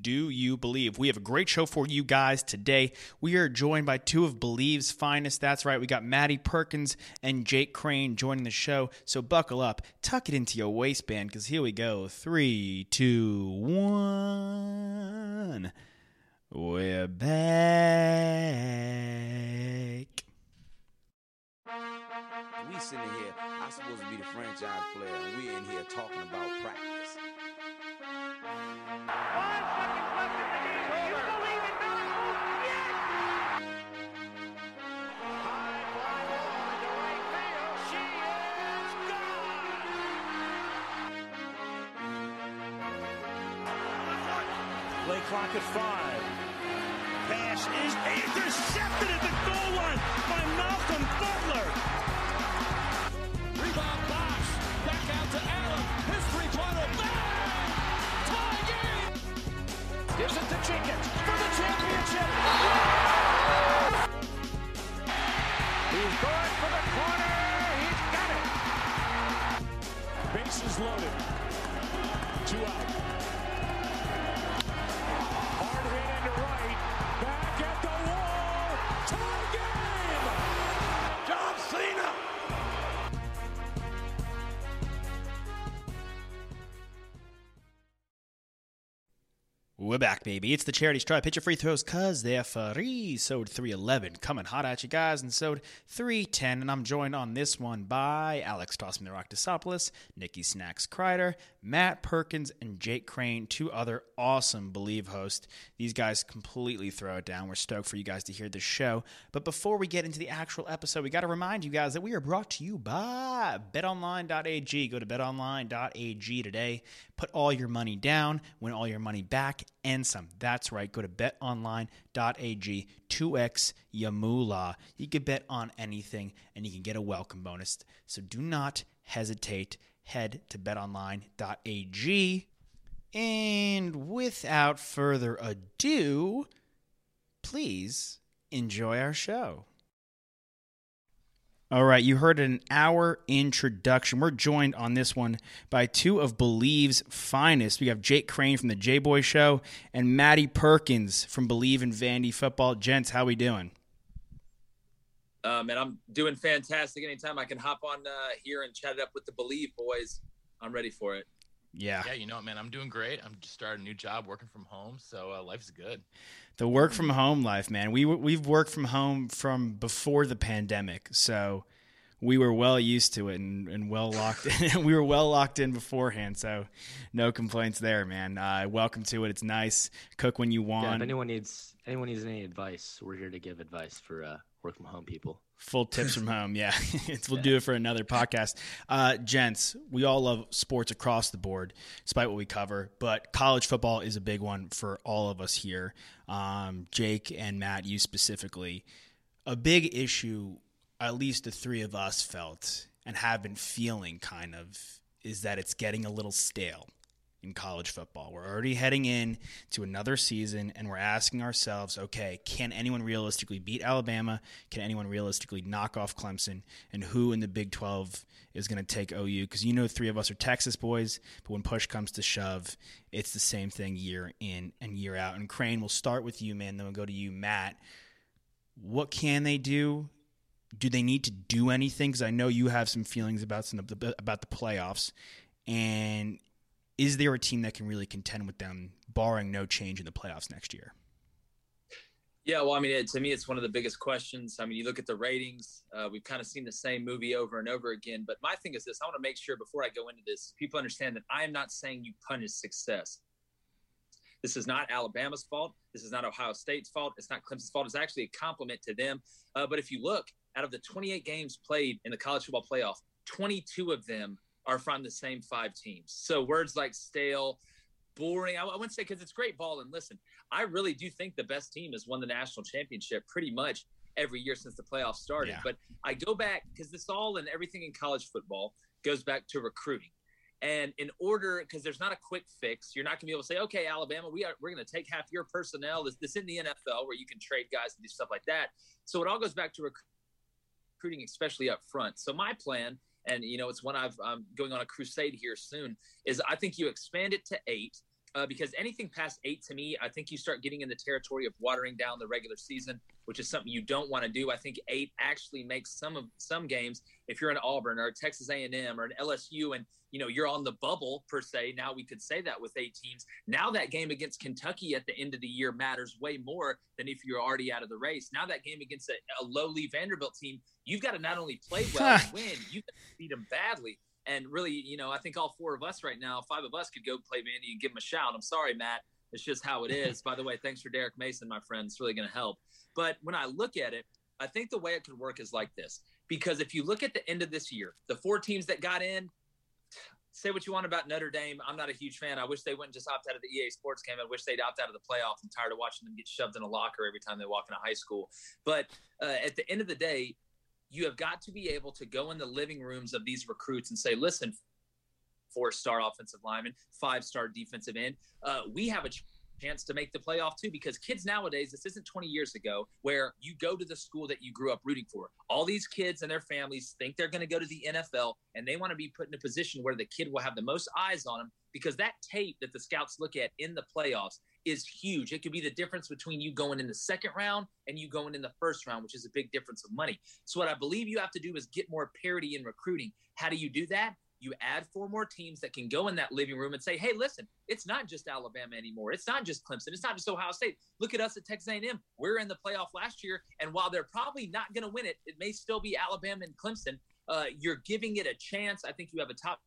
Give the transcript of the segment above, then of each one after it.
do you believe? We have a great show for you guys today. We are joined by two of Bleav's finest. That's right, we got Maddie Perkins and Jake Crain joining the show. So buckle up, tuck it into your waistband, because here we go. Three, two, one. We're back. We sitting here, I'm supposed to be the franchise player, and we're in here talking about practice. Five clock at five. Pass is intercepted at the goal line by Malcolm Butler. Rebound box. Back out to Allen. His three-pointer. Tie game. Gives it to Jenkins for the championship. He's going for the corner. He's got it. Bases loaded. Two out. Right. We're back, baby. It's the Charity Stripe. Pitch your free throws because they're free. Sode 311 coming hot at you guys. And Sode 310. And I'm joined on this one by Alex Tossman the Rock DeSopoulos, Nikki Snacks Kreider, Matt Perkins, and Jake Crain, two other awesome Bleav hosts. These guys completely throw it down. We're stoked for you guys to hear this show. But before we get into the actual episode, we got to remind you guys that we are brought to you by betonline.ag. Go to betonline.ag today. Put all your money down, win all your money back, and some. That's right. Go to betonline.ag, 2x Yamula. You can bet on anything and you can get a welcome bonus. So do not hesitate. Head to betonline.ag. And without further ado, please enjoy our show. All right, you heard an hour introduction. We're joined on this one by two of Bleav's finest. We have Jake Crain from the J Boy Show and Maddie Perkins from Bleav in Vandy Football. Gents, how we doing? Um, and I'm doing fantastic. Anytime I can hop on uh, here and chat it up with the Believe boys, I'm ready for it. Yeah, Yeah, you know what, man? I'm doing great. I'm just starting a new job working from home, so uh, life's good. the work from home life, man. We we've worked from home from before the pandemic, so we were well used to it and, and well locked in. we were well locked in beforehand, so no complaints there, man. Uh, welcome to it. It's nice. Cook when you want. Yeah, if anyone needs anyone needs any advice, we're here to give advice for uh, work from home people. Full tips from home. Yeah. We'll do it for another podcast. Uh, gents, we all love sports across the board, despite what we cover, but college football is a big one for all of us here. Um, Jake and Matt, you specifically. A big issue, at least the three of us felt and have been feeling kind of, is that it's getting a little stale in college football. We're already heading in to another season and we're asking ourselves, okay, can anyone realistically beat Alabama? Can anyone realistically knock off Clemson? And who in the Big 12 is going to take OU? Because you know, three of us are Texas boys, but when push comes to shove, it's the same thing year in and year out. And Crain, we'll start with you, man, then we'll go to you, Matt. What can they do? Do they need to do anything? Because I know you have some feelings about some the, about the playoffs, and is there a team that can really contend with them, barring no change in the playoffs next year? Yeah, well, I mean, it, to me, it's one of the biggest questions. I mean, you look at the ratings, uh, we've kind of seen the same movie over and over again. But my thing is this I want to make sure before I go into this, people understand that I am not saying you punish success. This is not Alabama's fault. This is not Ohio State's fault. It's not Clemson's fault. It's actually a compliment to them. Uh, but if you look, out of the 28 games played in the college football playoff, 22 of them are from the same five teams. So words like stale, boring, I, I wouldn't say because it's great ball. And listen, I really do think the best team has won the national championship pretty much every year since the playoffs started. Yeah. But I go back because this all and everything in college football goes back to recruiting. And in order, because there's not a quick fix, you're not going to be able to say, okay, Alabama, we are we're going to take half your personnel. This this in the NFL where you can trade guys and do stuff like that. So it all goes back to rec- recruiting, especially up front. So my plan, and you know, it's one I've I'm going on a crusade here soon, is I think you expand it to eight. Uh, because anything past eight to me, I think you start getting in the territory of watering down the regular season, which is something you don't want to do. I think eight actually makes some of some games. If you're an Auburn or Texas A&M or an LSU, and you know you're on the bubble per se, now we could say that with eight teams. Now that game against Kentucky at the end of the year matters way more than if you're already out of the race. Now that game against a, a lowly Vanderbilt team, you've got to not only play well and win, you've got to beat them badly. And really, you know, I think all four of us right now, five of us could go play Vandy and give him a shout. I'm sorry, Matt. It's just how it is. By the way, thanks for Derek Mason, my friend. It's really going to help. But when I look at it, I think the way it could work is like this. Because if you look at the end of this year, the four teams that got in, say what you want about Notre Dame. I'm not a huge fan. I wish they wouldn't just opt out of the EA Sports game. I wish they'd opt out of the playoff. I'm tired of watching them get shoved in a locker every time they walk into high school. But uh, at the end of the day, you have got to be able to go in the living rooms of these recruits and say, listen, four star offensive lineman, five star defensive end, uh, we have a ch- chance to make the playoff too. Because kids nowadays this isn't 20 years ago where you go to the school that you grew up rooting for. All these kids and their families think they're going to go to the nfl and they want to be put in a position where the kid will have the most eyes on them because that tape that the scouts look at in the playoffs is huge. It could be the difference between you going in the second round and you going in the first round, which is a big difference of money. So, what I believe you have to do is get more parity in recruiting. How do you do that? You add four more teams that can go in that living room and say, "Hey, listen, it's not just Alabama anymore. It's not just Clemson. It's not just Ohio State. Look at us at Texas A&M. We're in the playoff last year, and while they're probably not going to win it, it may still be Alabama and Clemson. Uh, you're giving it a chance. I think you have a top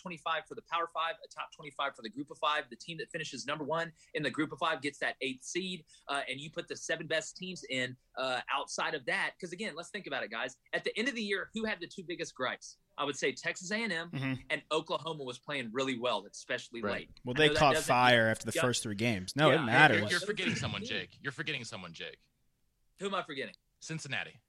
25 for the Power Five, a top 25 for the Group of Five. The team that finishes number one in the Group of Five gets that eighth seed, uh, and you put the seven best teams in uh, outside of that. Because again, let's think about it, guys. At the end of the year, who had the two biggest gripes? I would say Texas A&M Mhm. and Oklahoma was playing really well, especially Right. late. Well, they caught doesn't- fire after the Yeah. first three games. No, Yeah, it I- matters. You're, you're forgetting someone, Jake. You're forgetting someone, Jake. Who am I forgetting? Cincinnati.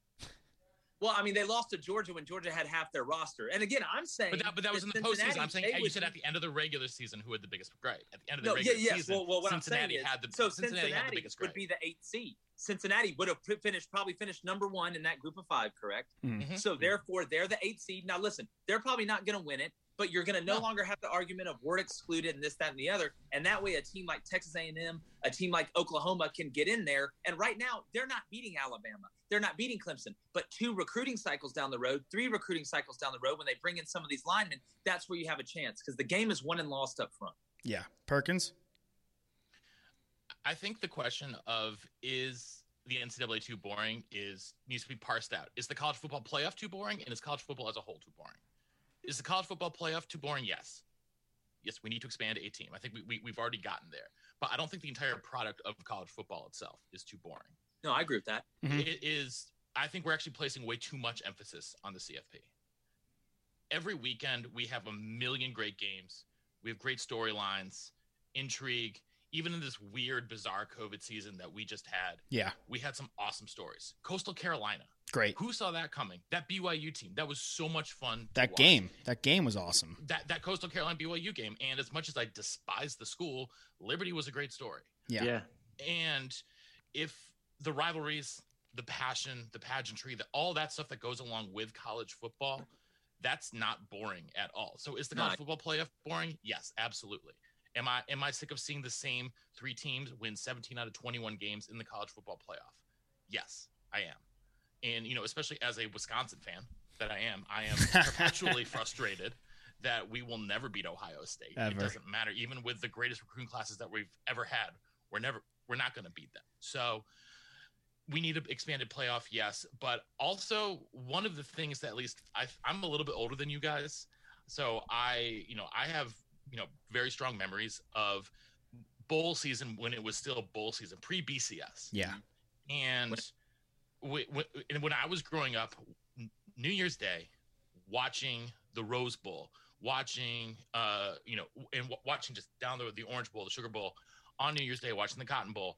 Well, I mean, they lost to Georgia when Georgia had half their roster. And again, I'm saying, But that, but that was in the Cincinnati, postseason. I'm saying they you said at the end of the regular season who had the biggest gripe. At the end of the No, yeah, regular yes. season, Well, well, what Cincinnati I'm saying is, had the so Cincinnati, Cincinnati, had the biggest would be the eighth seed. Cincinnati would have finished probably finished number one in that group of five, correct? Mhm. So therefore, they're the eighth seed. Now, listen, they're probably not going to win it, but you're going to no, No. longer have the argument of word excluded and this, that, and the other. And that way, a team like Texas A&M, a team like Oklahoma can get in there. And right now, they're not beating Alabama. They're not beating Clemson. But two recruiting cycles down the road, three recruiting cycles down the road, when they bring in some of these linemen, that's where you have a chance because the game is won and lost up front. yeah, Perkins. I think the question of is the NCAA too boring is needs to be parsed out. Is the college football playoff too boring, and is college football as a whole too boring? Is the college football playoff too boring? Yes. Yes, we need to expand to a team. I think we, we, we've already gotten there. But I don't think the entire product of college football itself is too boring. No, I agree with that. Mhm. It is, I think we're actually placing way too much emphasis on the CFP. Every weekend, we have a million great games. We have great storylines, intrigue. Even in this weird, bizarre COVID season that we just had, Yeah, we had some awesome stories. Coastal Carolina. great. Who saw that coming? That BYU team. That was so much fun. to That watch. game. That game was awesome. That that Coastal Carolina BYU game. And as much as I despise the school, Liberty was a great story. Yeah. yeah. And if the rivalries, the passion, the pageantry, the, all that stuff that goes along with college football, that's not boring at all. So is the college I- football playoff boring? Yes, absolutely. Am I am I sick of seeing the same three teams win 17 out of 21 games in the college football playoff? Yes, I am. And you know, especially as a Wisconsin fan that I am, I am perpetually frustrated that we will never beat Ohio State. Ever. It doesn't matter, even with the greatest recruiting classes that we've ever had. We're never, we're not going to beat them. So we need an expanded playoff, yes, but also one of the things that at least I, I'm a little bit older than you guys, so I, you know, I have, you know, very strong memories of bowl season when it was still bowl season, pre BCS. Yeah. And when, and when I was growing up, New Year's Day, watching the Rose Bowl, watching, uh, you know, and w- watching just down the the Orange Bowl, the Sugar Bowl, on New Year's Day, watching the Cotton Bowl,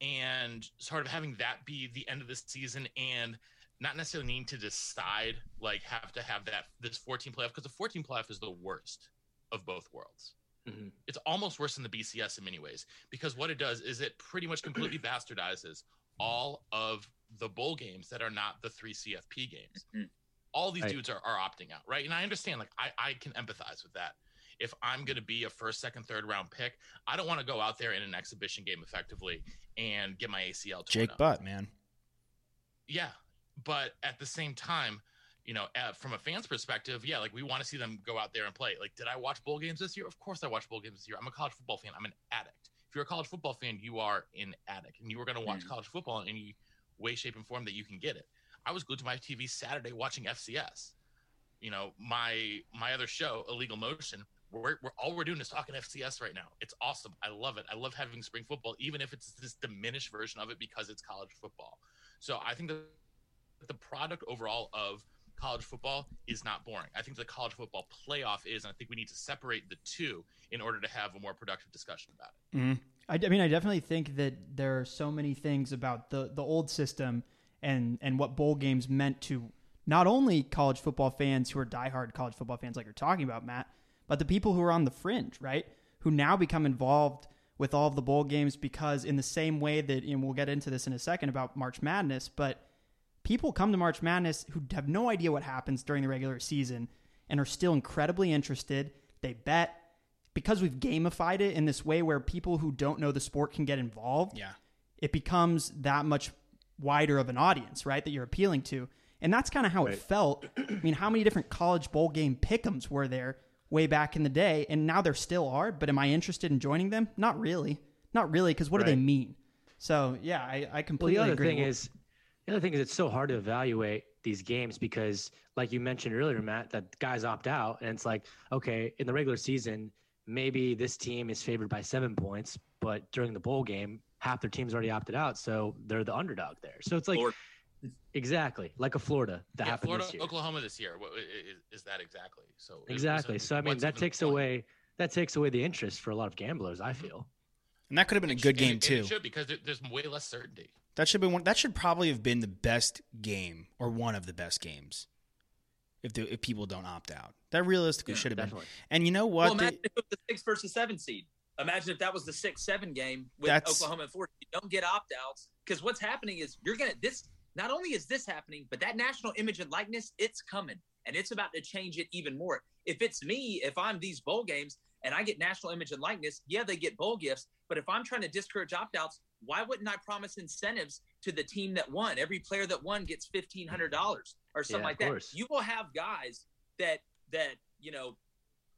and sort of having that be the end of the season and not necessarily needing to decide like have to have that this 14 playoff because the 14 playoff is the worst of both worlds. Mhm. It's almost worse than the BCS in many ways because what it does is it pretty much completely bastardizes all of the bowl games that are not the three CFP games. Mhm. All these Right. dudes are, are opting out, right? And I understand, like, I, I can empathize with that. If I'm going to be a first, second, third round pick, I don't want to go out there in an exhibition game effectively and get my ACL. torn Jake up. Butt, man. Yeah, but at the same time, you know, uh, from a fan's perspective, yeah, like we want to see them go out there and play. Like, did I watch bowl games this year? Of course, I watched bowl games this year. I'm a college football fan. I'm an addict. If you're a college football fan, you are an addict, and you are going to watch Mhm. college football in any way, shape, and form that you can get it. I was glued to my TV Saturday watching FCS. You know, my my other show, Illegal Motion. We're, we're all we're doing is talking FCS right now. It's awesome. I love it. I love having spring football, even if it's this diminished version of it because it's college football. So I think that the product overall of college football is not boring. I think the college football playoff is, and I think we need to separate the two in order to have a more productive discussion about it. Mm-hmm. I, I mean, I definitely think that there are so many things about the the old system and and what bowl games meant to not only college football fans who are diehard college football fans, like you're talking about, Matt, but the people who are on the fringe, right? Who now become involved with all of the bowl games because, in the same way that, and we'll get into this in a second about March Madness, but people come to March Madness who have no idea what happens during the regular season and are still incredibly interested. They bet because we've gamified it in this way where people who don't know the sport can get involved. Yeah. It becomes that much wider of an audience, right? That you're appealing to. And that's kind of how it felt. I mean, how many different college bowl game pickums were there way back in the day? And now there still are, but am I interested in joining them? Not really. Not really, because what do they mean? So yeah, I, I Well, completely the other agree. thing is, the other thing is, it's so hard to evaluate these games because, like you mentioned earlier, Matt, that guys opt out, and it's like, okay, in the regular season, maybe this team is favored by seven points, but during the bowl game, half their team's already opted out, so they're the underdog there. So it's like, Florida. exactly, like a Florida that yeah, happened Florida, this year. Oklahoma this year. What, is, is that exactly? So Exactly. a- So I mean, that takes point? away that takes away the interest for a lot of gamblers. I mm-hmm. feel. And that could have been a good and game and too. It should because there's way less certainty. That should be one. That should probably have been the best game or one of the best games. If the, if people don't opt out, that realistically Yeah, should have been. And you know Well, what? imagine They- if it was the six versus seven seed. Imagine if that was the six seven game with Oklahoma and Florida. You don't get opt outs because what's happening is you're gonna this. Not only is this happening, but that national image and likeness, it's coming, and it's about to change it even more. If it's me, if I'm these bowl games and I get national image and likeness, yeah, they get bowl gifts. But if I'm trying to discourage opt outs, why wouldn't I promise incentives to the team that won? Every player that won gets fifteen hundred dollars or something Yeah, like that. course. You will have guys that that you know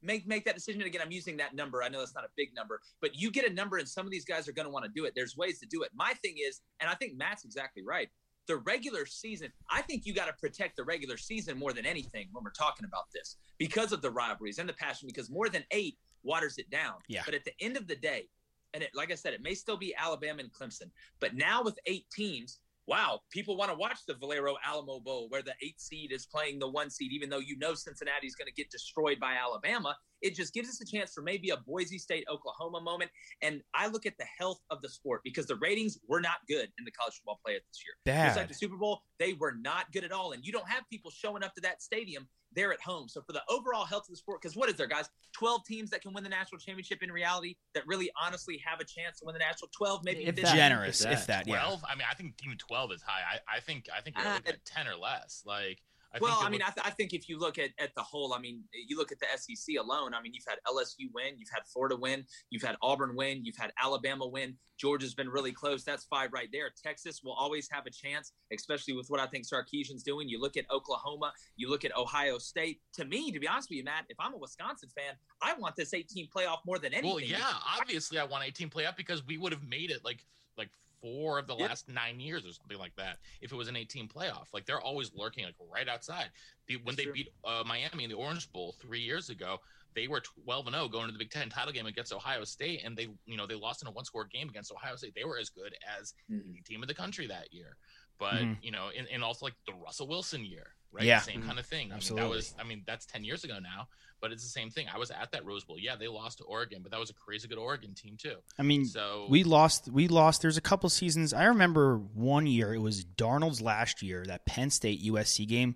make make that decision again i'm using that number i know that's not a big number but you get a number and some of these guys are going to want to do it there's ways to do it my thing is and i think matt's exactly right the regular season i think you got to protect the regular season more than anything when we're talking about this because of the rivalries and the passion because more than eight waters it down Yeah. but at the end of the day and it, like i said it may still be alabama and clemson but now with eight teams wow, people want to watch the Valero Alamo Bowl where the eight seed is playing the one seed, even though you know Cincinnati is going to get destroyed by Alabama. It just gives us a chance for maybe a Boise State, Oklahoma moment. And I look at the health of the sport because the ratings were not good in the college football playoff this year. Just like the Super Bowl, they were not good at all. And you don't have people showing up to that stadium. They're at home. So for the overall health of the sport, because what is there, guys? 12 teams that can win the national championship in reality that really honestly have a chance to win the national 12, maybe If 15. that. Generous, If if that. that. Yeah. Twelve. I mean, I think even twelve is high. I, I think I think we're Uh, looking at ten or less. Like I well, I mean, would- I, th- I think if you look at, at the whole, I mean, you look at the SEC alone. I mean, you've had LSU win, you've had Florida win, you've had Auburn win, you've had Alabama win. Georgia's been really close. That's five right there. Texas will always have a chance, especially with what I think Sarkisian's doing. You look at Oklahoma, you look at Ohio State. To me, to be honest with you, Matt, if I'm a Wisconsin fan, I want this 18 playoff more than anything. Well, yeah, obviously I want 18 playoff because we would have made it like like four of the Yeah. last nine years or something like that if it was an 18 playoff. Like they're always lurking like right outside. The, when That's they true. beat uh, Miami in the Orange Bowl three years ago, they were 12 and 0 going to the Big Ten title game against Ohio State, and they you know they lost in a one score game against Ohio State. They were as good as Mhm. any team in the country that year. but Mhm. you know, and, and also like the Russell Wilson year, right? Yeah. same mm-hmm. kind of thing. Absolutely. I mean, that was, I mean, that's ten years ago now, but it's the same thing. I was at that Rose Bowl. Yeah, they lost to Oregon, but that was a crazy good Oregon team too. I mean, So we lost. We lost. There's a couple seasons. I remember one year. It was Darnold's last year. That Penn State USC game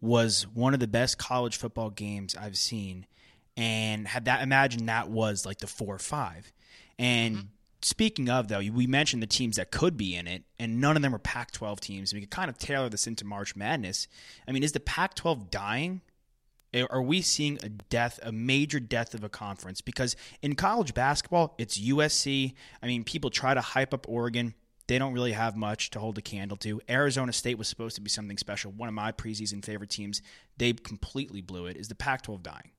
was one of the best college football games I've seen. And had that imagine that was like the four or five. And mm-hmm. Speaking of though, we mentioned the teams that could be in it, and none of them are Pac-12 teams. We could kind of tailor this into March Madness. I mean, is the Pac-12 dying? Are we seeing a death, a major death of a conference? Because in college basketball, it's USC. I mean, people try to hype up Oregon. They don't really have much to hold a candle to. Arizona State was supposed to be something special. One of my preseason favorite teams. They completely blew it. Is the Pac 12 dying?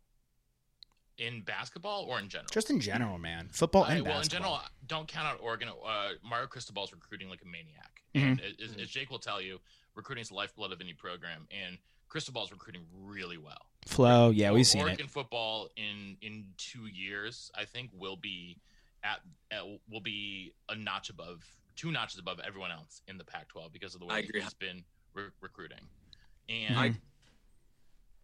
In basketball or in general? Just in general, man. Football Uh, and well, in general, don't count out Oregon. Uh, Mario Cristobal's recruiting like a maniac, Mhm. and as, as Jake will tell you, recruiting is the lifeblood of any program, and Cristobal's recruiting really well. Flow, yeah, we've seen Oregon it. football in in two years, I think, will be at, at will be a notch above, two notches above everyone else in the Pac-12 because of the way agree. he's been re- recruiting. And I-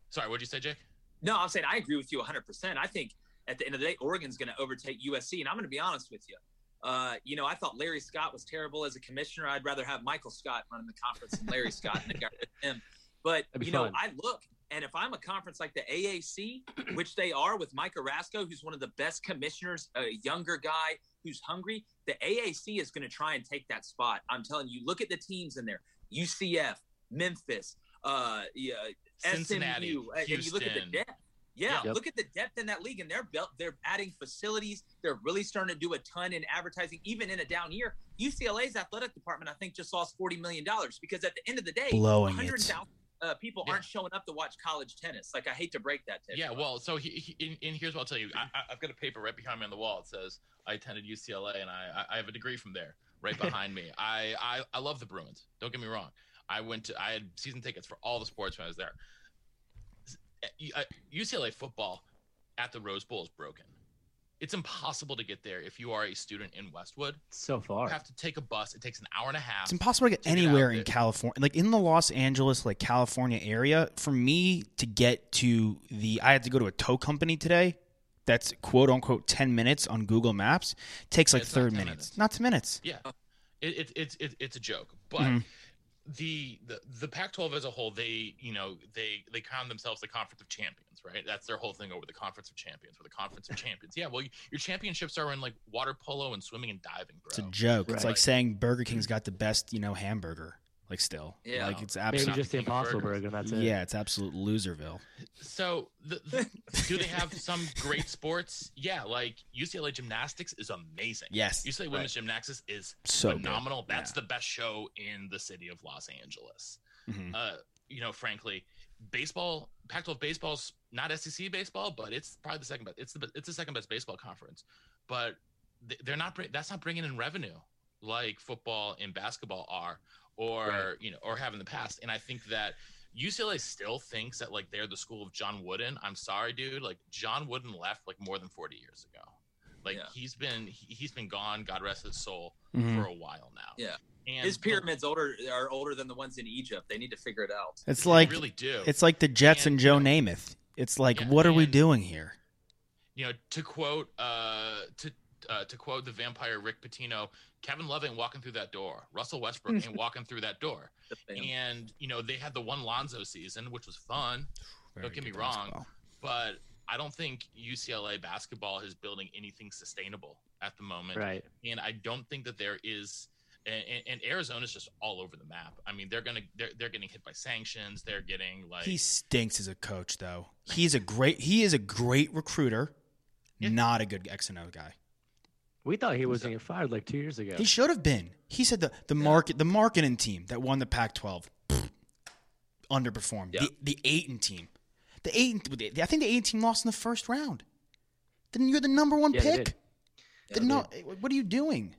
sorry, what did you say, Jake? No, I'm saying I agree with you 100%. I think at the end of the day, Oregon's going to overtake USC. And I'm going to be honest with you. Uh, you know, I thought Larry Scott was terrible as a commissioner. I'd rather have Michael Scott running the conference than Larry Scott and got rid of him. But, you know, fun. I look, and if I'm a conference like the AAC, which they are with Mike Aresco, who's one of the best commissioners, a younger guy who's hungry, the AAC is going to try and take that spot. I'm telling you, look at the teams in there UCF, Memphis, uh, yeah, Cincinnati, SMU, and you look at the depth. Yeah, Yep. look at the depth in that league, and they're built. They're adding facilities. They're really starting to do a ton in advertising, even in a down year. UCLA's athletic department, I think, just lost forty million dollars because at the end of the day, Blowing 100,000 uh, people Yeah. aren't showing up to watch college tennis. Like I hate to break that to Yeah, well, so he, he, and, here's what I'll tell you. I, I've got a paper right behind me on the wall. It says I attended UCLA, and I, I I have a degree from there, right behind me. I, I I love the Bruins. Don't get me wrong. I went to I had season tickets for all the sports when I was there. Uh, UCLA football at the Rose Bowl is broken. It's impossible to get there if you are a student in Westwood. So far, You have to take a bus. It takes an hour and a half. It's impossible to get to get anywhere in. California. Like in the Los Angeles, like California area, for me to get to the, I had to go to a tow company today. That's quote unquote ten minutes on Google Maps. Takes like It's not thirty minutes. minutes. Not ten minutes. Yeah, it, it, it's it, it's a joke, but Mhm. The, the the Pac-12 as a whole, they you know they they crown themselves the Conference of Champions, right? That's their whole thing over the Conference of Champions, or the Conference of Champions. Yeah, well, your championships are in like water polo and swimming and diving, bro. It's a joke. It's Right. like saying Burger King's mm. got the best, you know, hamburger. Like still, Yeah. like it's Maybe absolutely. just the King Impossible Burger, and that's it. Yeah, it's absolute loserville. So, the, the, do they have some great sports? Yeah, like UCLA gymnastics is amazing. Yes, UCLA women's gymnastics is so good. phenomenal. That's Yeah. the best show in the city of Los Angeles. Mhm. Uh, you know, frankly, baseball, Pac-12 baseball's not SEC baseball, but it's probably the second best. It's the it's the second best baseball conference, but they're not. That's not bringing in revenue like football and basketball are, or Right. you know, or have in the past. And I think that. UCLA still thinks that like they're the school of John Wooden. I'm sorry, dude. Like John Wooden left like more than 40 years ago. Like Yeah. he's been he, he's been gone. God rest his soul Mhm. for a while now. Yeah. and His the- pyramids older are older than the ones in Egypt. They need to figure it out. It's they like really do. it's like the Jets and, And, Joe you know- Namath. It's like, Yeah, what are we doing here? you know, to quote uh to uh, to quote the vampire Rick Pitino, Kevin Love ain't walking through that door. Russell Westbrook ain't walking through that door. And you know, they had the one Lonzo season, which was fun, Very don't get me good wrong. basketball. but I don't think UCLA basketball is building anything sustainable at the moment. Right. and I don't think that there is. And, and Arizona's just all over the map. I mean, they're gonna they're, they're getting hit by sanctions. They're getting like He stinks as a coach, though. He's a great. He is a great recruiter, Yeah. not a good X and O guy. We thought he was going to get fired like two years ago. He should have been. He said the the market the marketing team that won the Pac-12 pfft, underperformed. Yeah. The the Ayton team, the Ayton. I think the Ayton team lost in the first round. Then you're the number one Yeah, they pick. did. Yeah, Then no, what are you doing?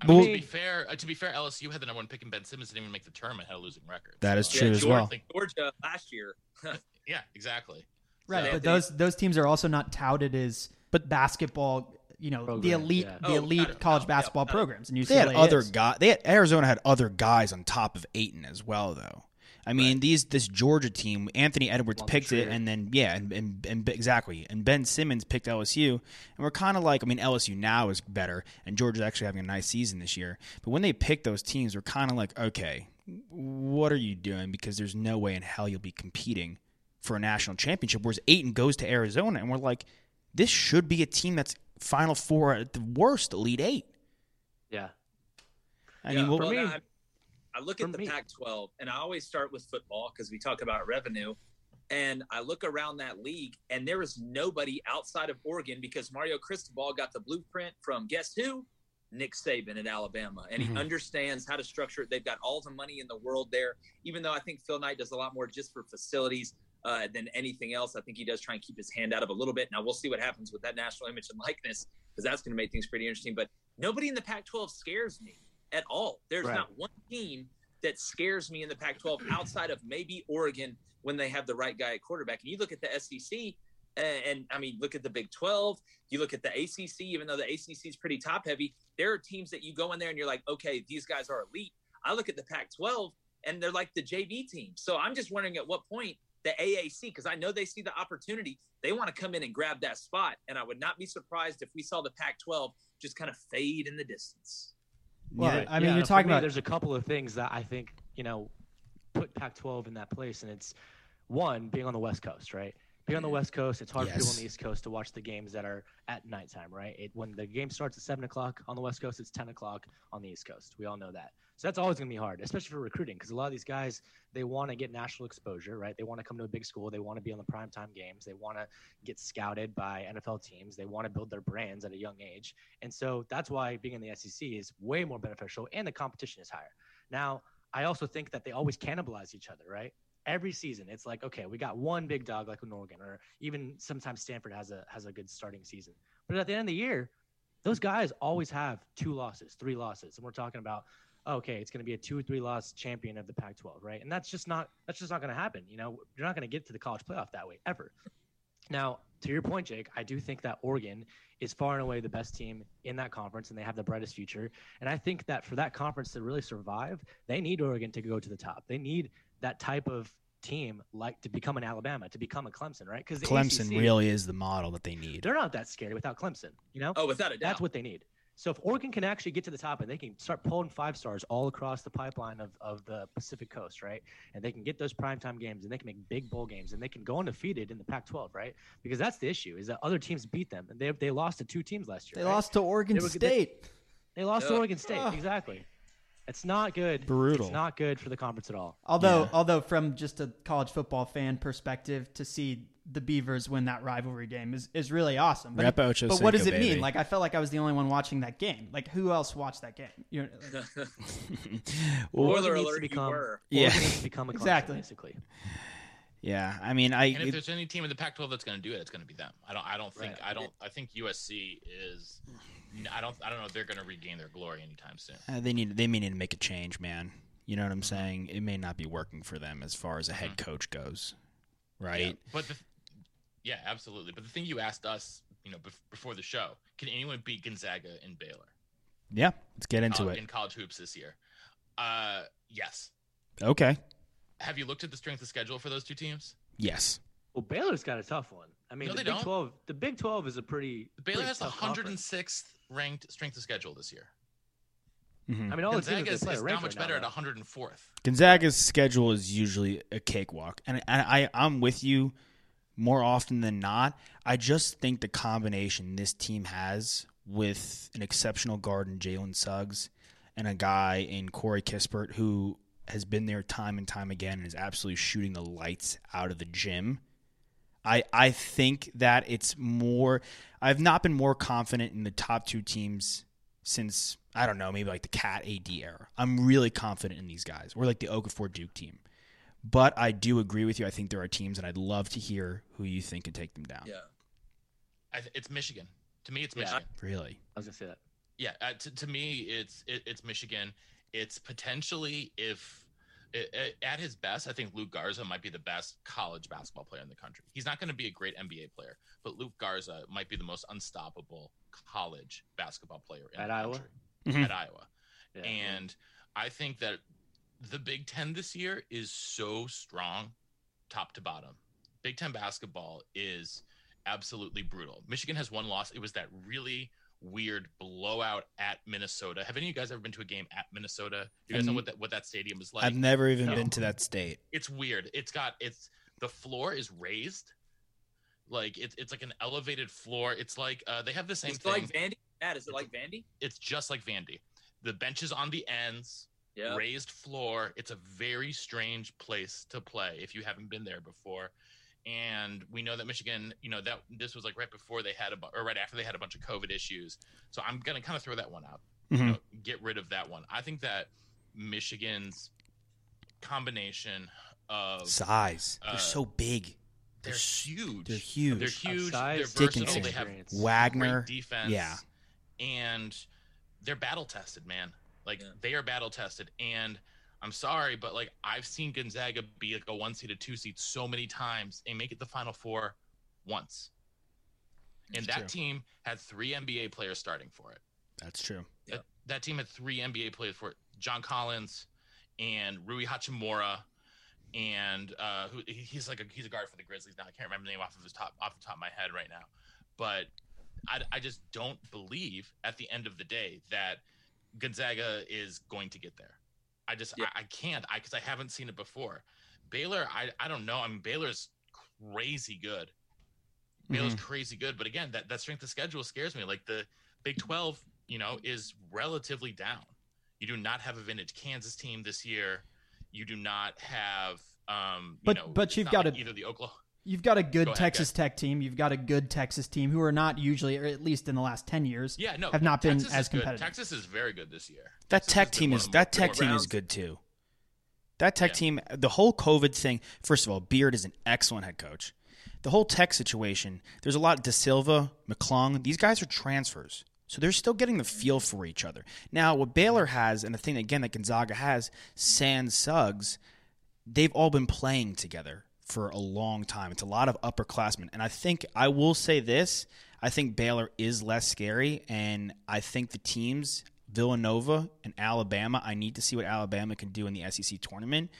I mean, Well- to be fair, uh, to be fair, LSU had the number one pick, and Ben Simmons didn't even make the tournament, had a losing record. That is So, true yeah, as Georgia, well. Georgia last year. Yeah, exactly. Right, So- but those those teams are also not touted as but basketball you know the elite yeah. the Oh, elite got college basketball got it. programs. And UCLA They had other is. guys. They had Arizona had other guys on top of Ayton as well, though. I mean, these this Georgia team, Anthony Edwards Lumped picked it, and then yeah, and, and and exactly, and Ben Simmons picked LSU, and we're kind of like, I mean, LSU now is better, and Georgia's actually having a nice season this year. But when they picked those teams, we're kind of like, okay, what are you doing? Because there's no way in hell you'll be competing for a national championship. Whereas Ayton goes to Arizona, and we're like, this should be a team that's Final Four at the worst, Elite Eight. Yeah. I Yeah, mean, what, well, me- I, I look at the me- Pac-12, and I always start with football because we talk about revenue. And I look around that league, and there is nobody outside of Oregon because Mario Cristobal got the blueprint from guess who? Nick Saban at Alabama, and he Mhm. understands how to structure it. They've got all the money in the world there. Even though I think Phil Knight does a lot more just for facilities uh, than anything else, I think he does try and keep his hand out of a little bit. Now we'll see what happens with that national image and likeness because that's going to make things pretty interesting. But nobody in the Pac-12 scares me at all. There's Right. not one team that scares me in the Pac-12 outside of maybe Oregon when they have the right guy at quarterback. And you look at the SEC, uh, and I mean, look at the Big 12. You look at the ACC, even though the ACC is pretty top heavy. There are teams that you go in there and you're like, okay, these guys are elite. I look at the Pac-12 and they're like the JV team. So I'm just wondering at what point the AAC, because I know they see the opportunity, they want to come in and grab that spot. And I would not be surprised if we saw the Pac-12 just kind of fade in the distance. Well, Yeah. I mean, Yeah, you're talking me, about There's a couple of things that I think you know put Pac-12 in that place, and it's one being on the West Coast, right? Being on the West Coast, it's hard for people on the East Coast to watch the games that are at nighttime, right? It, when the game starts at seven o'clock on the West Coast, it's ten o'clock on the East Coast. We all know that. So that's always going to be hard, especially for recruiting, because a lot of these guys they want to get national exposure, right? They want to come to a big school, they want to be on the primetime games, they want to get scouted by NFL teams, they want to build their brands at a young age, and so that's why being in the SEC is way more beneficial, and the competition is higher. Now, I also think that they always cannibalize each other, right? Every season, it's like, okay, we got one big dog like an Oregon, or even sometimes Stanford has a has a good starting season. But at the end of the year, those guys always have two losses, three losses, and we're talking about, oh, okay, it's going to be a two or three loss champion of the Pac-12, right? And that's just not that's just not going to happen. You know, you're not going to get to the college playoff that way ever. Now, to your point, Jake, I do think that Oregon is far and away the best team in that conference, and they have the brightest future. And I think that for that conference to really survive, they need Oregon to go to the top. They need that type of team like to become an Alabama, to become a Clemson, right? Because Clemson really is the model that they need. they're not that scary without Clemson. You know, Oh, without a doubt. that's what they need. So if Oregon can actually get to the top and they can start pulling five stars all across the pipeline of, of the Pacific Coast, right? And they can get those primetime games and they can make big bowl games and they can go undefeated in the Pac-12, right? Because that's the issue is that other teams beat them and they they lost to two teams last year. they right? lost to Oregon They were- they- State. They lost to Oregon State. Exactly. It's not good. Brutal. It's not good for the conference at all. Although, Yeah. although from just a college football fan perspective, to see the Beavers win that rivalry game is, is really awesome. But, Rep Ocho but what does it Cinco, mean? Like I felt like I was the only one watching that game. Like who else watched that game? You know, like- Well, Spoiler needs alert, to you become, were. Yeah. Oregon needs to become a Exactly. basically. Yeah, I mean, I And if it- there's any team in the Pac-12 that's going to do it, it's going to be them. I don't. I don't think. Right. I don't. I think USC is. I don't. I don't know if they're going to regain their glory anytime soon. uh, they need they may need to make a change, man. You know what I'm saying? It may not be working for them as far as a head coach goes, right? Yeah, but the, yeah, absolutely. But the thing you asked us, you know, bef- before the show, can anyone beat Gonzaga and Baylor Yeah, let's get into uh, it. in college hoops this year? Uh, yes. Okay. Have you looked at the strength of schedule for those two teams? Yes. Well, Baylor's got a tough one. I mean, No, the they Big don't. Twelve. The Big Twelve is a pretty. Baylor pretty has the tough conference. 106th ranked strength of schedule this year. Mhm. I mean, all the teams Gonzaga that is, they is are not much right better now, at 104th. Gonzaga's schedule is usually a cakewalk, and, and I I'm with you more often than not. I just think the combination this team has with an exceptional guard in Jalen Suggs and a guy in Corey Kispert who has been there time and time again and is absolutely shooting the lights out of the gym. I I think that it's more. I've not been more confident in the top two teams since I don't know, maybe like the Cat AD era. I'm really confident in these guys. We're like the Okafor Duke team. But I do agree with you. I think there are teams, and I'd love to hear who you think can take them down. Yeah. I th- it's Michigan. To me, it's Yeah. Michigan. Really? I was gonna say that. Yeah, uh, to, to me, it's it, it's Michigan. It's potentially if It- it- at his best, I think Luka Garza might be the best college basketball player in the country. He's not going to be a great NBA player, but Luka Garza might be the most unstoppable college basketball player in At the Iowa? country. Mhm. At Iowa. Yeah. And I think that the Big Ten this year is so strong, top to bottom. Big Ten basketball is absolutely brutal. Michigan has one loss. It was that really weird blowout at Minnesota. Have any of you guys ever been to a game at Minnesota? Do you guys know what that what that stadium is like? I've never even No. been to that state. it's weird. It's got it's the floor is raised. Like it's it's like an elevated floor. It's like uh, they have the same Is it thing. like Vandy? Matt, is it like Vandy? it's just like Vandy. The benches on the ends, Yeah. raised floor. It's a very strange place to play if you haven't been there before. And we know that Michigan, you know, that this was like right before they had a bu- or right after they had a bunch of COVID issues. So I'm gonna kind of throw that one out. You Mhm. know, get rid of that one. I think that Michigan's combination of Size. Uh, They're so big. they're s- huge. They're huge. They're huge. size, they're versatile. Dickinson, They have. Wagner. great defense. Yeah. And they're battle tested, man. Like Yeah. they are battle tested. And I'm sorry, but like I've seen Gonzaga be like a one seed, a two seed so many times and make it the final four once. And that true. team had three NBA players starting for it. That's true. That, that team had three NBA players for it. John Collins and Rui Hachimura. And uh, who he's like a he's a guard for the Grizzlies now. I can't remember the name off of his top off the top of my head right now, but I, I just don't believe at the end of the day that Gonzaga is going to get there. I just Yeah. I, I can't I because I haven't seen it before. Baylor I I don't know. I mean Baylor's crazy good. Baylor's crazy good, but again that that strength of schedule scares me. Like the Big Twelve, you know, is relatively down. You do not have a vintage Kansas team this year. You do not have um you But- know, but you've got like a- either the Oklahoma You've got a good Go ahead, Texas guys. Tech team. You've got a good Texas team who are not usually, or at least in the last ten years, Yeah, no, have not been as is good. competitive. Texas is very good this year. That Texas tech team is of that the tech more team is good too. That tech Yeah. team, the whole COVID thing. First of all, Beard is an excellent head coach. The whole tech situation. There's a lot. De Silva, McClung. These guys are transfers, so they're still getting the feel for each other. Now, what Baylor has, and the thing again that Gonzaga has, Sans Suggs, they've all been playing together for a long time. It's a lot of upperclassmen. And I think I will say this I think Baylor is less scary. And I think the teams, Villanova and Alabama, I need to see what Alabama can do in the SEC tournament.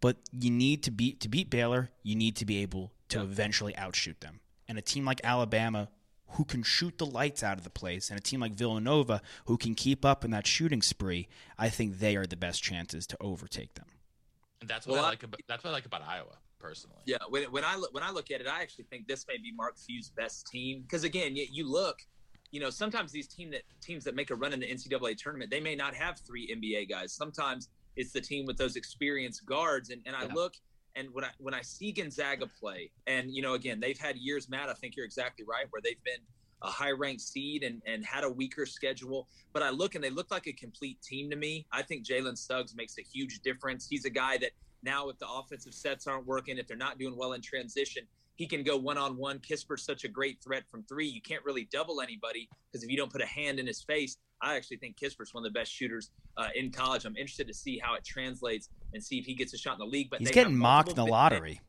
But you need to beat to beat Baylor, you need to be able to eventually outshoot them. And a team like Alabama who can shoot the lights out of the place and a team like Villanova who can keep up in that shooting spree, I think they are the best chances to overtake them. And that's what Well, I I- like about that's what I like about Iowa personally. Yeah, when, when I look when I look at it, I actually think this may be Mark Few's best team because again, you, you look, you know, sometimes these team that teams that make a run in the NCAA tournament, they may not have three NBA guys. Sometimes it's the team with those experienced guards, and, and I Yeah. look and when I when I see Gonzaga play, and you know, again, they've had years, Matt. I think you're exactly right, where they've been a high ranked seed and, and had a weaker schedule. But I look and they look like a complete team to me. I think Jalen Suggs makes a huge difference. He's a guy that now, if the offensive sets aren't working, if they're not doing well in transition, he can go one on one. Kispert's such a great threat from three. You can't really double anybody because if you don't put a hand in his face, I actually think Kispert's one of the best shooters uh, in college. I'm interested to see how it translates and see if he gets a shot in the league. But He's getting mocked in the lottery,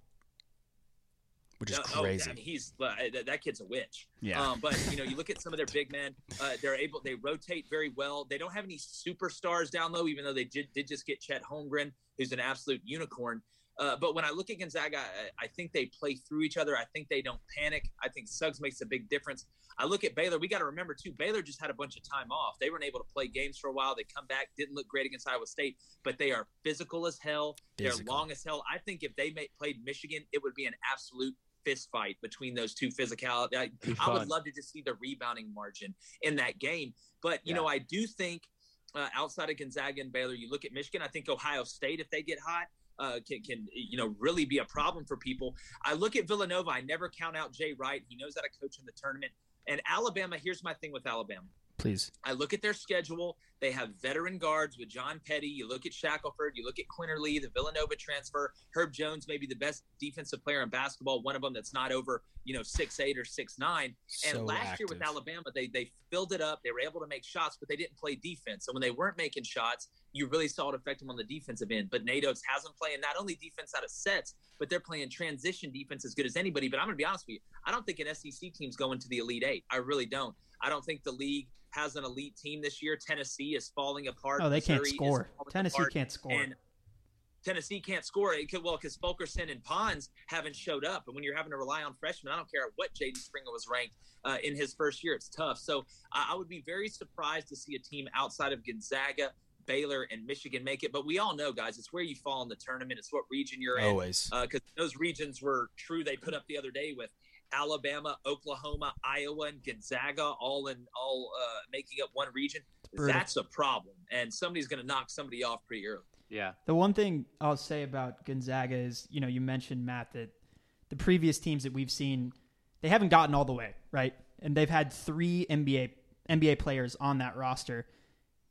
which is oh, crazy. I mean, he's uh, that, kid's a witch. Yeah. Um, but you know, you look at some of their big men; uh, they're able, they rotate very well. They don't have any superstars down low, even though they did, did just get Chet Holmgren, who's an absolute unicorn. Uh, but when I look at Gonzaga, I, I think they play through each other. I think they don't panic. I think Suggs makes a big difference. I look at Baylor. We got to remember too. Baylor just had a bunch of time off. They weren't able to play games for a while. They come back, didn't look great against Iowa State, but they are physical as hell. They're long as hell. I think if they made, played Michigan, it would be an absolute fist fight between those two physicality. I, I would love to just see the rebounding margin in that game. But you know, I do think uh, outside of Gonzaga and Baylor, you look at Michigan. I think Ohio State, if they get hot, uh, can, can you know really be a problem for people. I look at Villanova. I never count out Jay Wright. He knows how to coach in the tournament. And Alabama. Here's my thing with Alabama. Please. I look at their schedule. They have veteran guards with John Petty. You look at Shackelford. You look at Quinerly, the Villanova transfer. Herb Jones, maybe the best defensive player in basketball. One of them that's not over, you know, six eight or six nine. And So last year with. Alabama, they they filled it up. They were able to make shots, but they didn't play defense. And when they weren't making shots, you really saw it affect them on the defensive end. But Nate Oats has them playing not only defense out of sets, but they're playing transition defense as good as anybody. But I'm going to be honest with you, I don't think an SEC team's going to the Elite Eight. I really don't. I don't think the league has an elite team this year. Tennessee is falling apart. Oh, they can't score. Tennessee apart. can't score. And Tennessee can't score. It could, well, because Fulkerson and Pons haven't showed up. And when you're having to rely on freshmen, I don't care what J.D. Springer was ranked uh, in his first year, it's tough. So I I would be very surprised to see a team outside of Gonzaga, Baylor, and Michigan make it. But we all know, guys, it's where you fall in the tournament. It's what region you're in. Always. Because those regions were true. They put up the other day with Alabama, Oklahoma, Iowa, and Gonzaga all in all uh, making up one region. brutal. That's a problem, and somebody's going to knock somebody off pretty early. Yeah. The one thing I'll say about Gonzaga is, you know, you mentioned Matt that the previous teams that we've seen, they haven't gotten all the way, right? And they've had three NBA NBA players on that roster.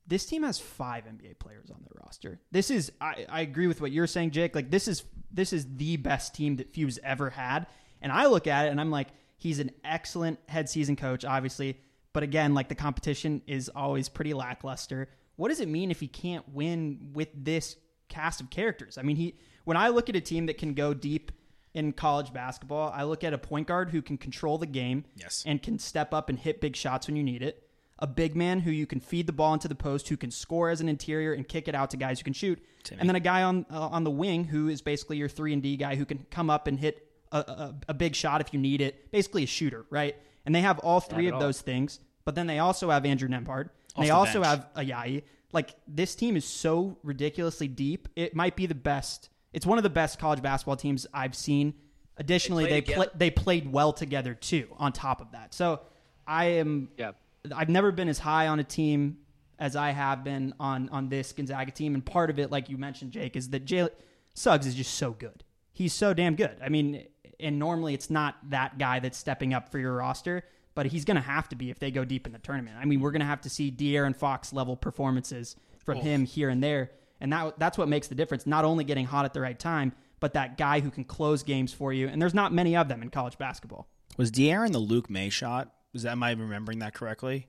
This team has five NBA players on their roster. This is I, I agree with what you're saying, Jake. Like this is this is the best team that Few's ever had. And I look at it and I'm like, he's an excellent head season coach, obviously. But again, like the competition is always pretty lackluster. What does it mean if he can't win with this cast of characters? I mean, he when I look at a team that can go deep in college basketball, I look at a point guard who can control the game Yes. and can step up and hit big shots when you need it. A big man who you can feed the ball into the post, who can score as an interior and kick it out to guys who can shoot, Timmy. and then a guy on uh, on the wing who is basically your three and D guy who can come up and hit a, a, a big shot if you need it. Basically, a shooter, right? And they have all three of all. those things, but then they also have Andrew Nembhard. Off They the also bench. have Ayayi. Like this team is so ridiculously deep. It might be the best. It's one of the best college basketball teams I've seen. Additionally, They they play together. they played well together too. On top of that, so I am. Yeah. I've never been as high on a team as I have been on on this Gonzaga team, and part of it, like you mentioned, Jake, is that Jalen Suggs is just so good. He's so damn good. I mean, and normally it's not that guy that's stepping up for your roster, but he's going to have to be if they go deep in the tournament. I mean, we're going to have to see De'Aaron Fox level performances from him here and there, and that that's what makes the difference. Not only getting hot at the right time, but that guy who can close games for you. And there's not many of them in college basketball. Was De'Aaron the Luke Maye shot? Was that am I remembering that correctly?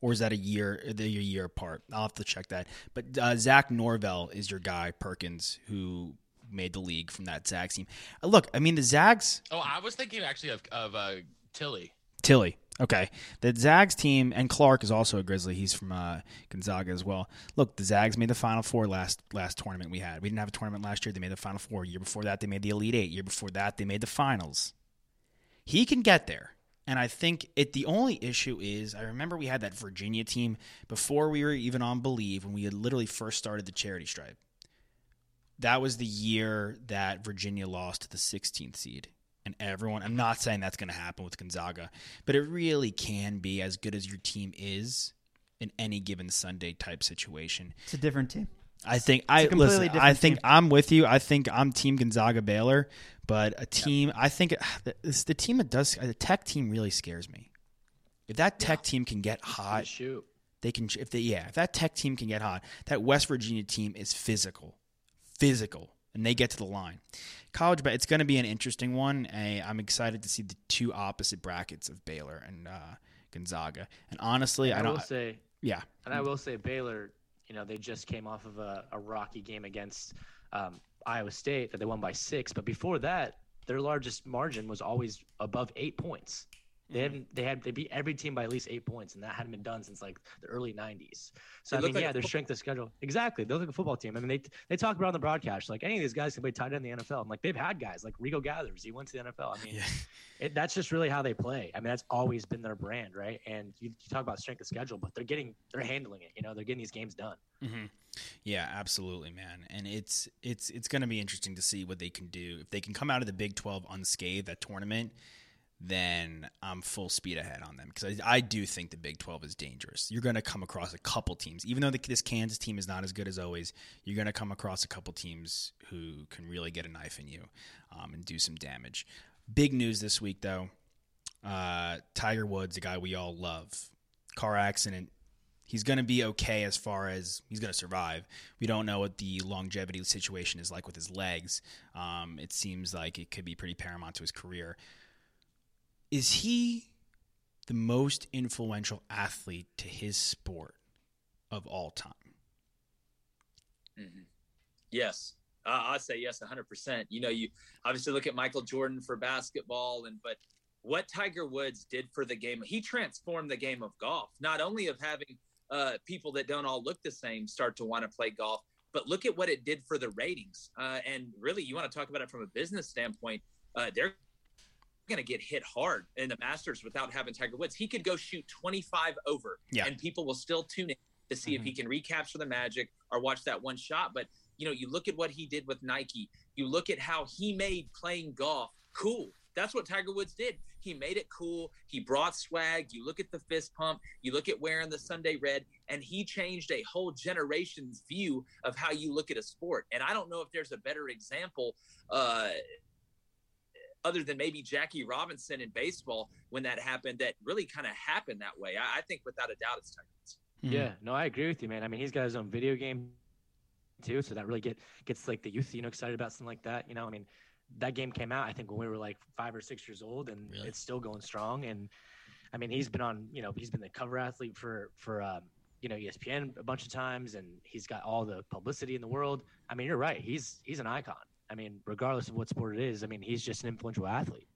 Or is that a year the year apart? I'll have to check that. But uh, Zach Norvell is your guy, Perkins, who made the league from that Zags team. Uh, look, I mean the Zags Oh, I was thinking actually of of uh, Tillie. Tillie. Okay. The Zags team, and Clarke is also a Grizzly. He's from uh, Gonzaga as well. Look, the Zags made the Final Four last last tournament we had. We didn't have a tournament last year. They made the Final Four. Year before that, they made the Elite Eight. Year before that, they made the Finals. He can get there. And I think it. The only issue is, I remember we had that Virginia team before we were even on Bleav when we had literally first started the charity stripe. That was the year that Virginia lost to the 16th seed. And everyone, I'm not saying that's going to happen with Gonzaga, but it really can be as good as your team is in any given Sunday type situation. It's a different team. I think I completely listen. I think team. I'm with you. I think I'm Team Gonzaga Baylor, but a team. I think it's the team that does the Tech team really scares me. If that Tech team can get hot, Shoot. they can. If they yeah, if that Tech team can get hot, that West Virginia team is physical, physical, and they get to the line. College, but it's going to be an interesting one. I, I'm excited to see the two opposite brackets of Baylor and uh, Gonzaga. And honestly, I, I don't. will say, yeah, and I will say, Baylor. You know, they just came off of a, a rocky game against um, Iowa State that they won by six. But before that, their largest margin was always above eight points. They hadn't. They had. They beat every team by at least eight points, and that hadn't been done since like the early '90s. So They I mean, like yeah, their strength of schedule. Exactly, they look like a football team. I mean, they they talk about on the broadcast like any of these guys can play tight end in the NFL. I'm like, they've had guys like Rico Gathers. He went to the NFL. I mean, it, that's just really how they play. I mean, that's always been their brand, right? And you, you talk about strength of schedule, but they're getting they're handling it. You know, they're getting these games done. hmm Yeah, absolutely, man. And it's it's it's going to be interesting to see what they can do. If they can come out of the Big Twelve unscathed that tournament, then I'm full speed ahead on them because I, I do think the Big Twelve is dangerous. You're going to come across a couple teams, even though the, this Kansas team is not as good as always. You're going to come across a couple teams who can really get a knife in you um, and do some damage. Big news this week, though. Uh, Tiger Woods, a guy we all love, car accident he's going to be okay as far as he's going to survive. We don't know what the longevity situation is like with his legs. Um, it seems like it could be pretty paramount to his career. Is he the most influential athlete to his sport of all time? Mm-hmm. Yes, uh, I'd say yes, 100%. You know, you obviously look at Michael Jordan for basketball, and but what Tiger Woods did for the game, he transformed the game of golf. Not only of having uh, people that don't all look the same start to want to play golf, but look at what it did for the ratings. Uh, and really, you want to talk about it from a business standpoint. Uh, they're going to get hit hard in the Masters without having Tiger Woods. He could go shoot 25 over, Yeah. and people will still tune in to see if he can recapture the magic or watch that one shot. But you know, you look at what he did with Nike. You look at how he made playing golf cool. That's what Tiger Woods did. He made it cool. He brought swag. You look at the fist pump. You look at wearing the Sunday red, and he changed a whole generation's view of how you look at a sport. And I don't know if there's a better example. Uh, other than maybe Jackie Robinson in baseball when that happened, that really kind of happened that way. I, I think without a doubt it's Tiger Woods. Yeah, no, I agree with you, man. I mean, he's got his own video game too, so that really get gets like the youth, you know, excited about something like that. You know, I mean, that game came out I think when we were like five or six years old, and Really? it's still going strong. And I mean, he's been on, you know, he's been the cover athlete for for um, you know ESPN a bunch of times, and he's got all the publicity in the world. I mean, you're right. He's he's an icon. I mean, regardless of what sport it is, I mean, he's just an influential athlete.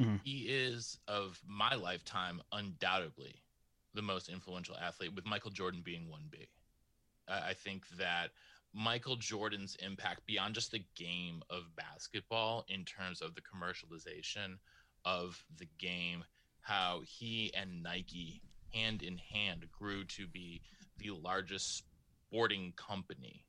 Mm-hmm. He is of my lifetime undoubtedly the most influential athlete, with Michael Jordan being one B. I I think that Michael Jordan's impact beyond just the game of basketball in terms of the commercialization of the game, how he and Nike hand in hand grew to be the largest sporting company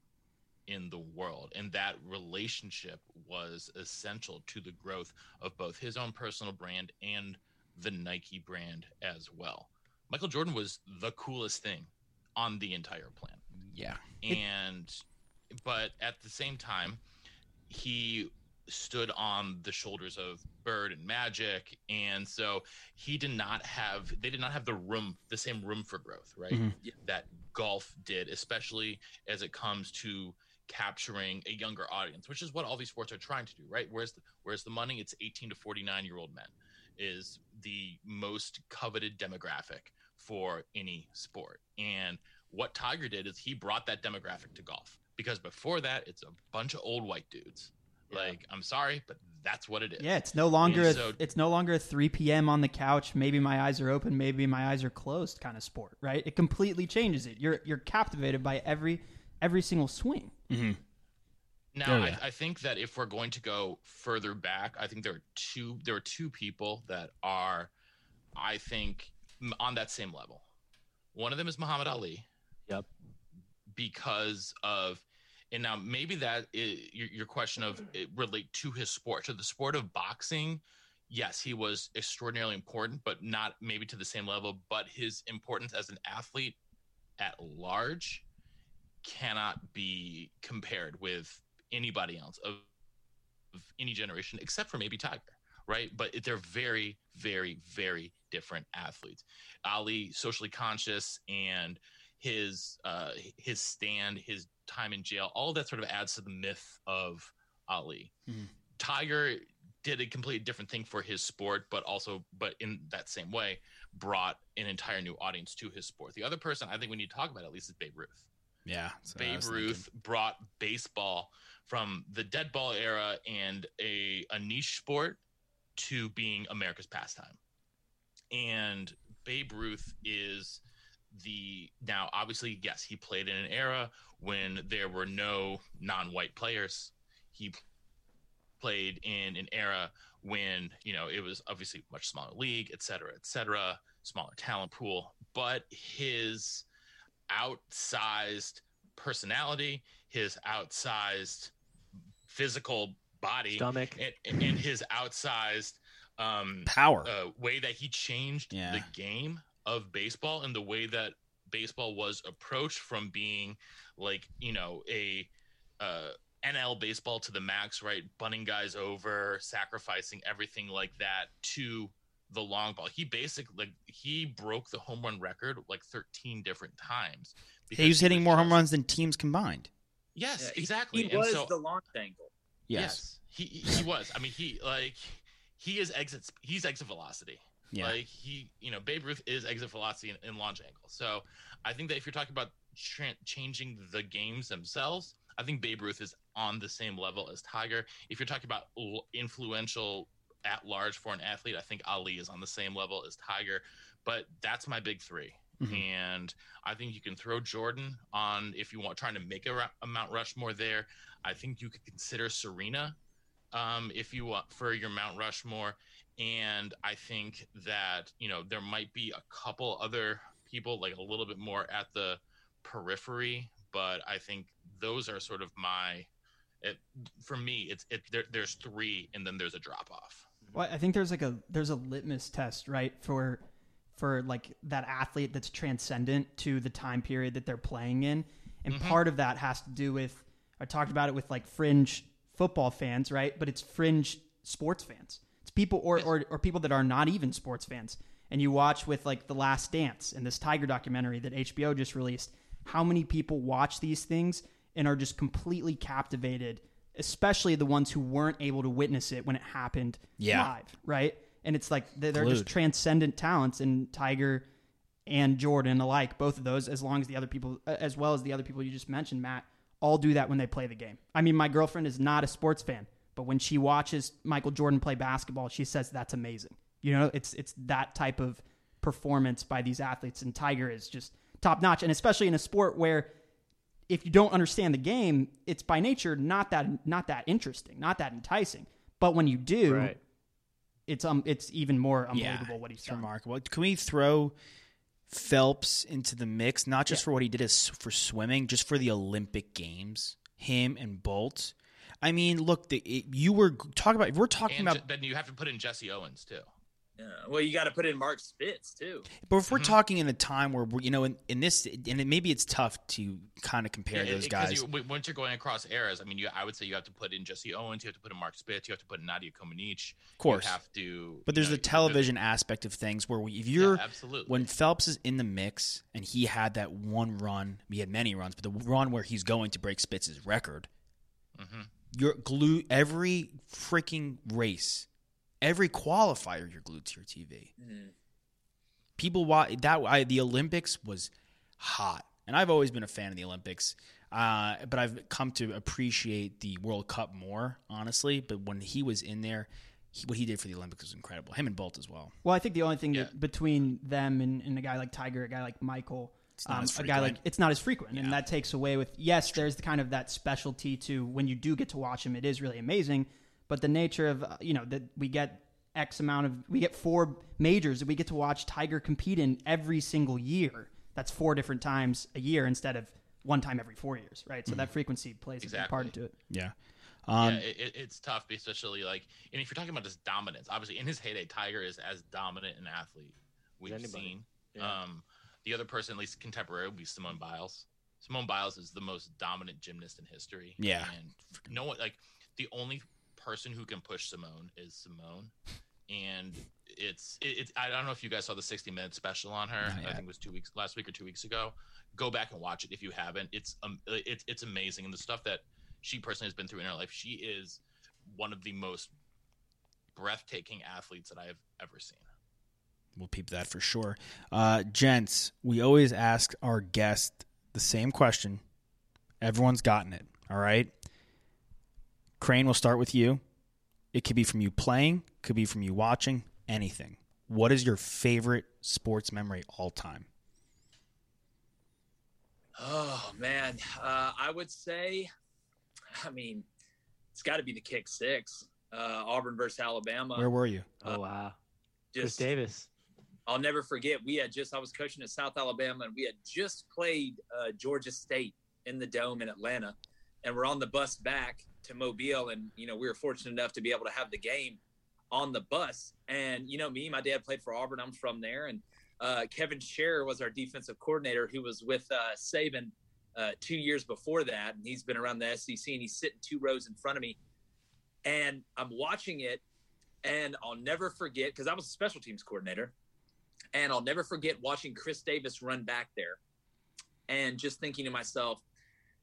in the world. And that relationship was essential to the growth of both his own personal brand and the Nike brand as well. Michael Jordan was the coolest thing on the entire planet Yeah. and but at the same time he stood on the shoulders of bird and magic and so he did not have they did not have the room the same room for growth right Mhm. that golf did especially as it comes to capturing a younger audience which is what all these sports are trying to do right where's the where's the money it's 18 to 49 year old men is the most coveted demographic for any sport and what Tiger did is he brought that demographic to golf because before that it's a bunch of old white dudes. Like I'm sorry, but that's what it is. Yeah, it's no longer a, so- it's no longer a 3 p.m. on the couch. Maybe my eyes are open, maybe my eyes are closed kind of sport, right? It completely changes it. You're you're captivated by every every single swing. Mm-hmm. Now, Oh, yeah. I, I think that if we're going to go further back, I think there are two there are two people that are, I think, on that same level. One of them is Muhammad Ali. Yep. Because of, and now maybe that is, your, your question of it relate to his sport, to the sport of boxing. Yes, he was extraordinarily important, but not maybe to the same level. But his importance as an athlete at large cannot be compared with anybody else of, of any generation except for maybe Tiger, right? But they're very, very, very different athletes. Ali, socially conscious, and his uh, his stand, his time in jail, all that sort of adds to the myth of Ali. Mhm. Tiger did a completely different thing for his sport, but also, but in that same way, brought an entire new audience to his sport. The other person I think we need to talk about at least is Babe Ruth. Yeah. Babe Ruth brought baseball from the dead ball era and a, a niche sport to being America's pastime. And Babe Ruth is the now obviously yes he played in an era when there were no non-white players he played in an era when you know it was obviously much smaller league et cetera et cetera smaller talent pool but his outsized personality his outsized physical body Stomach. and, and his outsized um Power. uh, way that he changed Yeah. the game of baseball and the way that baseball was approached from being like you know a uh, NL baseball to the max, right? Bunning guys over, sacrificing everything like that to the long ball. He basically like he broke the home run record like 13 different times. He was hitting more home runs than teams combined. Yes, Yeah, exactly. He And was so- the launch angle. Yes. he he was. I mean, he like he is exit. He's exit velocity. Yeah. Like he, you know, Babe Ruth is exit velocity and, and launch angle. So I think that if you're talking about tra- changing the games themselves, I think Babe Ruth is on the same level as Tiger. If you're talking about l- influential at large for an athlete, I think Ali is on the same level as Tiger. But that's my big 3 Mhm. and I think you can throw Jordan on if you want trying to make a, a Mount Rushmore there. I think you could consider Serena um, if you want for your Mount Rushmore. And I think that you know there might be a couple other people like a little bit more at the periphery, but I think those are sort of my. It, for me, it's it. There, there's three, and then there's a drop off. Well, I think there's like a there's a litmus test, right, for for like that athlete that's transcendent to the time period that they're playing in. And Mhm. part of that has to do with I talked about it with like fringe football fans, right? But it's fringe sports fans. It's people or, or or people that are not even sports fans. And you watch with like The Last Dance and this Tiger documentary that HBO just released, how many people watch these things and are just completely captivated, especially the ones who weren't able to witness it when it happened Yeah. live, right? And it's like they're, they're just transcendent talents, and Tiger and Jordan alike, both of those, as long as the other people, as well as the other people you just mentioned, Matt, all do that when they play the game. I mean, my girlfriend is not a sports fan, but when she watches Michael Jordan play basketball, she says that's amazing. You know, it's it's that type of performance by these athletes, and Tiger is just top notch, and especially in a sport where if you don't understand the game, it's by nature not that not that interesting, not that enticing. But when you do, Right. it's um it's even more unbelievable yeah, what he's done. remarkable. Can we throw Phelps into the mix, not just for what he did as for swimming, just for the Olympic Games? Him and Bolt. I mean, look, the, it, you were talking about. We're talking And about, Je- then you have to put in Jesse Owens too. Yeah. Well, you got to put in Mark Spitz too. but if we're Mm-hmm. talking in a time where we're, you know, in, in this, and it, maybe it's tough to kind of compare Yeah, those it- guys. You, once you're going across eras, I mean, you, I would say you have to put in Jesse Owens, you have to put in Mark Spitz, you have to put in Nadia Comaneci. Of course. you have to. But you there's know, the television aspect of things where we, if you're absolutely. when Phelps is in the mix and he had that one run, he had many runs, but the run where he's going to break Spitz's record, Mhm. you're glued every freaking race, every qualifier you're glued to your TV. People watch that. I, the Olympics was hot, and I've always been a fan of the Olympics. Uh, but I've come to appreciate the World Cup more, honestly. But when he was in there, he, what he did for the Olympics was incredible. Him and Bolt as well. Well, I think the only thing that between them and, and a guy like Tiger, a guy like Michael, um, a guy like it's not as frequent, and that takes away with yes, there's the kind of that specialty to when you do get to watch him, it is really amazing. But the nature of uh, you know that we get X amount of we get four majors that we get to watch Tiger compete in every single year. That's four different times a year instead of one time every four years, right? So Mm-hmm. that frequency plays a big part into it. Yeah. Um, yeah, it, it- it's tough, especially like, and if you're talking about just dominance, obviously in his heyday, Tiger is as dominant an athlete we've anybody. seen. Yeah. Um, the other person, at least contemporary, would be Simone Biles. Simone Biles is the most dominant gymnast in history. Yeah. and no one like the only person who can push Simone is Simone, and it's it, it's I don't know if you guys saw the 60 minute special on her. I think it was two weeks last week or two weeks ago. Go back and watch it if you haven't. It's um it's it's amazing and the stuff that she personally has been through in her life. She is one of the most breathtaking athletes that I have ever seen. We'll peep that for sure. Uh, gents, we always ask our guest the same question. Everyone's gotten it. All right. Crain, we'll start with you. It could be from you playing, could be from you watching, anything. What is your favorite sports memory all time? Oh man, uh, I would say, I mean, it's got to be the kick six, uh, Auburn versus Alabama. Where were you? Oh wow, Chris Just, Davis. I'll never forget. We had just I was coaching at South Alabama, and we had just played uh, Georgia State in the dome in Atlanta, and we're on the bus back to Mobile, and you know we were fortunate enough to be able to have the game on the bus. And you know me, my dad played for Auburn. I'm from there, and uh, Kevin Sherrer was our defensive coordinator, who was with uh, Saban uh, two years before that, and he's been around the SEC, and he's sitting two rows in front of me, and I'm watching it, and I'll never forget because I was a special teams coordinator. And I'll never forget watching Chris Davis run back there and just thinking to myself,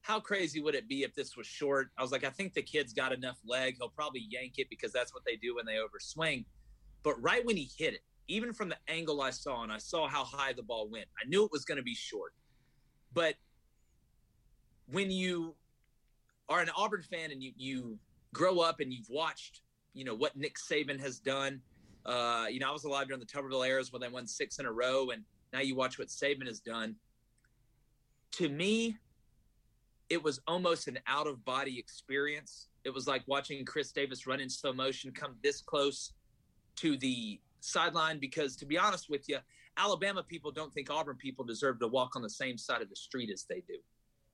how crazy would it be if this was short? I was like, I think the kid's got enough leg. He'll probably yank it because that's what they do when they overswing. But right when he hit it, even from the angle I saw and I saw how high the ball went, I knew it was going to be short. But when you are an Auburn fan and you you grow up and you've watched, you know, what Nick Saban has done. Uh, you know, I was alive during the Tuberville eras when they won six in a row, and now you watch what Saban has done. To me, it was almost an out of body experience. It was like watching Chris Davis run in slow motion, come this close to the sideline. Because to be honest with you, Alabama people don't think Auburn people deserve to walk on the same side of the street as they do.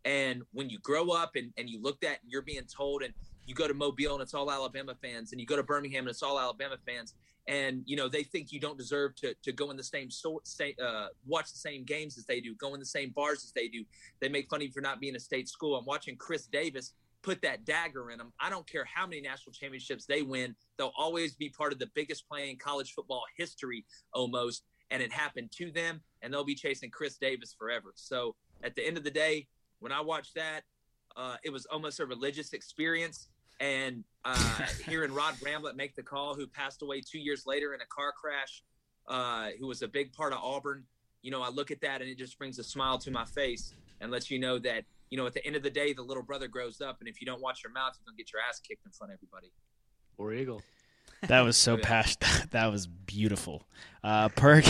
And when you grow up and, and you look at and you're being told, and you go to Mobile and it's all Alabama fans, and you go to Birmingham and it's all Alabama fans, and you know they think you don't deserve to to go in the same say, uh, watch the same games as they do, go in the same bars as they do. They make fun of you for not being a state school. I'm watching Chris Davis put that dagger in them. I don't care how many national championships they win; they'll always be part of the biggest play in college football history, almost. And it happened to them, and they'll be chasing Chris Davis forever. So at the end of the day, when I watched that, uh, it was almost a religious experience. And uh, hearing Rod Bramblett make the call, who passed away two years later in a car crash, uh, who was a big part of Auburn, you know, I look at that and it just brings a smile to my face and lets you know that, you know, at the end of the day, the little brother grows up. And if you don't watch your mouth, you're going to get your ass kicked in front of everybody. Or Eagle. That was so passionate. That was beautiful. Uh, Perk,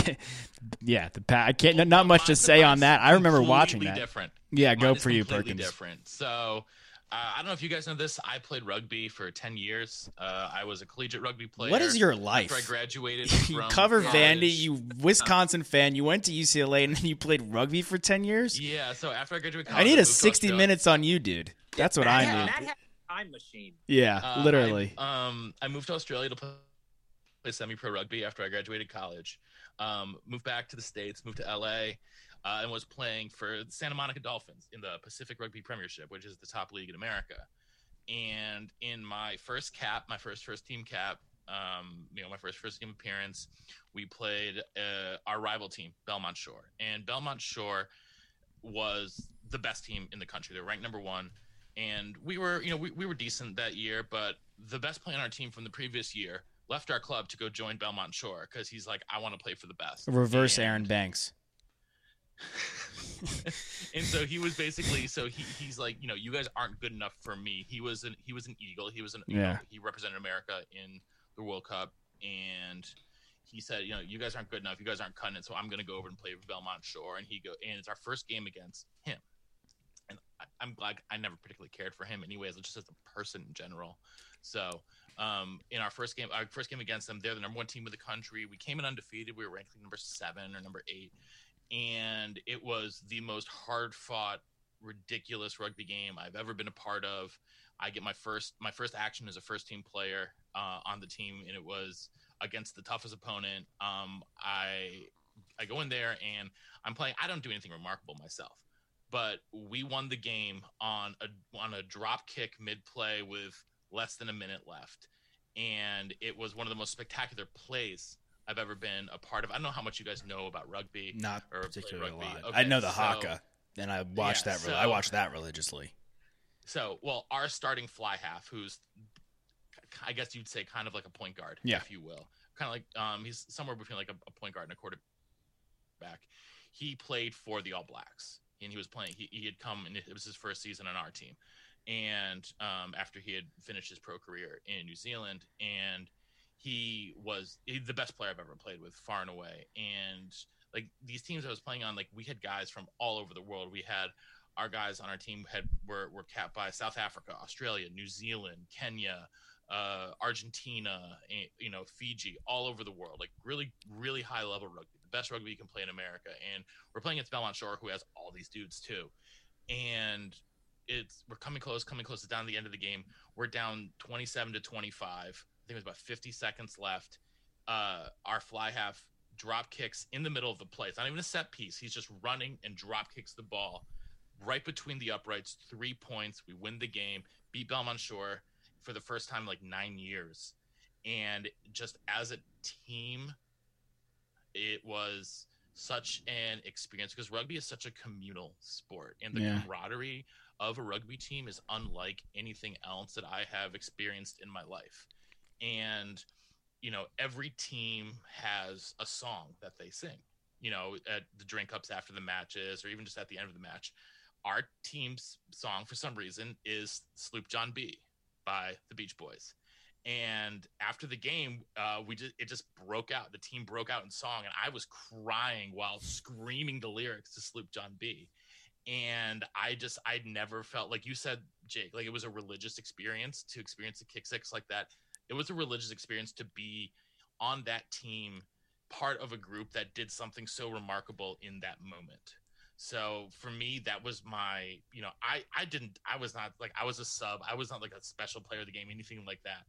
yeah, the pa- I can't. Not much to say on that. I remember watching that. Different. Yeah, go Mine is for you, completely Perkins. Different. So, uh, I don't know if you guys know this. I played rugby for ten years. Uh, I was a collegiate rugby player. What is your life? After I graduated, you from cover college. Vandy, you Wisconsin fan. You went to UCLA and then you played rugby for ten years. Yeah. So after I graduated, I need a sixty Australia. minutes on you, dude. That's what I Matt, need. Matt had a time machine. Yeah, Uh, literally. I, um, I moved to Australia to play, play semi-pro rugby after I graduated college. Um, moved back to the states, moved to LA, uh, and was playing for the Santa Monica Dolphins in the Pacific Rugby Premiership, which is the top league in America. And in my first cap, my first first team cap, um, you know, my first first team appearance, we played uh, our rival team, Belmont Shore, and Belmont Shore was the best team in the country. They're ranked number one and we were you know we, we were decent that year but the best player on our team from the previous year left our club to go join belmont shore because he's like i want to play for the best Reverse And- Aaron Banks. and so he was basically so he, he's like you know you guys aren't good enough for me. He was an he was an eagle. He was an you know, he represented america in the world cup. And he said you know you guys aren't good enough. You guys aren't cutting it. So i'm going to go over and play belmont shore. And he go and it's our first game against him. And I, i'm glad i never particularly cared for him anyways just as a person in general. So um, in our first game our first game against them they're the number one team of the country. We came in undefeated. We were ranked number seven or number eight and it was the most hard fought ridiculous rugby game i've ever been a part of. I get my first my first action as a first team player uh, on the team and it was against the toughest opponent. Um, i i go in there and i'm playing i don't do anything remarkable myself but we won the game on a on a drop kick mid play with less than a minute left. And it was one of the most spectacular plays I've ever been a part of. I don't know how much you guys know about rugby. Not or particularly a lot. Okay, I know the so- haka, and I watched Yeah, that. Re- I so- watched that religiously. So, well, our starting fly half, who's I guess you'd say kind of like a point guard, Yeah. if you will, kind of like um, he's somewhere between like a, a point guard and a quarterback. He played for the All Blacks, and he was playing. He, he had come, and it was his first season on our team, and um, after he had finished his pro career in New Zealand, and he was the best player I've ever played with, far and away. And like these teams I was playing on, like we had guys from all over the world. We had our guys on our team had were were capped by South Africa, Australia, New Zealand, Kenya, uh, Argentina, eh, you know, Fiji, all over the world. Like really, really high level rugby, the best rugby you can play in America. And we're playing against Belmont Shore, who has all these dudes too. And it's we're coming close, coming close. It's down to the end of the game. We're down 27 to 25. I think it was about 50 seconds left. Uh, our fly half drop kicks in the middle of the play. It's not even a set piece. He's just running and drop kicks the ball right between the uprights. Three points. We win the game. Beat Belmont Shore for the first time in like nine years. And just as a team, it was such an experience because rugby is such a communal sport and the Yeah. camaraderie of a rugby team is unlike anything else that I have experienced in my life. And you know, every team has a song that they sing. You know, at the drink ups after the matches, or even just at the end of the match. our team's song for some reason is Sloop John B by the Beach Boys. And after the game, uh, we just it just broke out. The team broke out in song, and I was crying while screaming the lyrics to Sloop John B. And I just I'd never felt like you said, Jake, like it was a religious experience to experience the kick six like that. It was a religious experience to be on that team, part of a group that did something so remarkable in that moment. So for me, that was my, you know, I I didn't, I was not like I was a sub, I was not like a special player of the game, anything like that.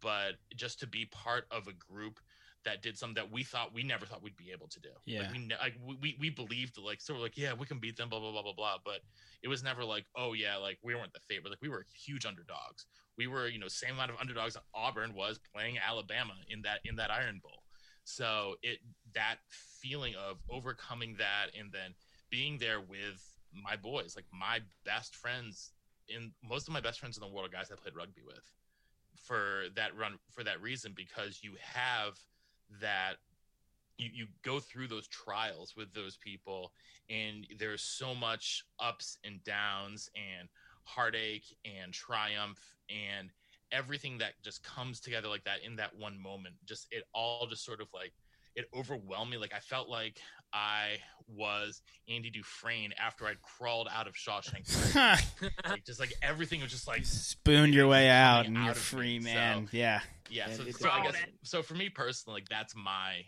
But just to be part of a group that did something that we thought we never thought we'd be able to do. Yeah. Like we like we we believed like so we're like yeah we can beat them blah blah blah blah blah. But it was never like oh yeah like we weren't the favorite like we were huge underdogs. We were you know same amount of underdogs Auburn was playing Alabama in that in that Iron Bowl. So it that feeling of overcoming that and then being there with my boys, like my best friends in most of my best friends in the world are guys I played rugby with for that run for that reason because you have that you, you go through those trials with those people and there's so much ups and downs and heartache and triumph and everything that just comes together like that in that one moment. Just it all just sort of like it overwhelmed me. Like i felt like i was andy dufresne after i'd crawled out of shawshank like, just like everything was just like Spooned your way out, coming and you're out of free, me. man. So- yeah. yeah so, so i guess so for me personally like that's my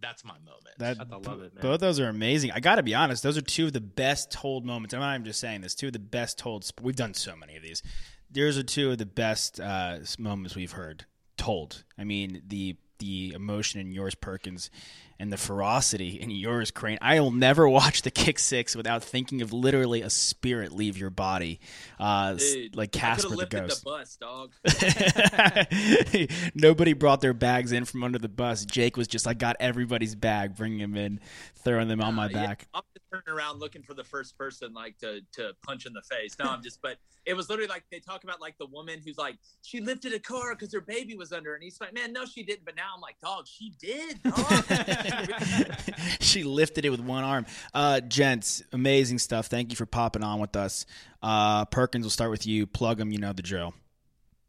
that's my moment That, I love it, man. Both those are amazing. I got to be honest; those are two of the best told moments. I'm not even just saying this. Two of the best told. sp- We've done so many of these. Those are two of the best uh, moments we've heard told. I mean, the the emotion in yours, Perkins, and the ferocity in yours, Crane. I will never watch the kick six without thinking of literally a spirit leave your body, uh, Dude, like Casper the ghost. the bus, dog. Nobody brought their bags in from under the bus. Jake was just like got everybody's bag, bringing them in, throwing them on my Uh, yeah, back. I'm just turning around looking for the first person like to to punch in the face. No, I'm just. But it was literally like they talk about like the woman who's like she lifted a car because her baby was under, and he's like, man, no, she didn't. But now I'm like, dog, she did. Dog. she lifted it with one arm. Uh, gents, amazing stuff. Thank you for popping on with us. Uh, Perkins, we'll start with you. Plug them. You know the drill.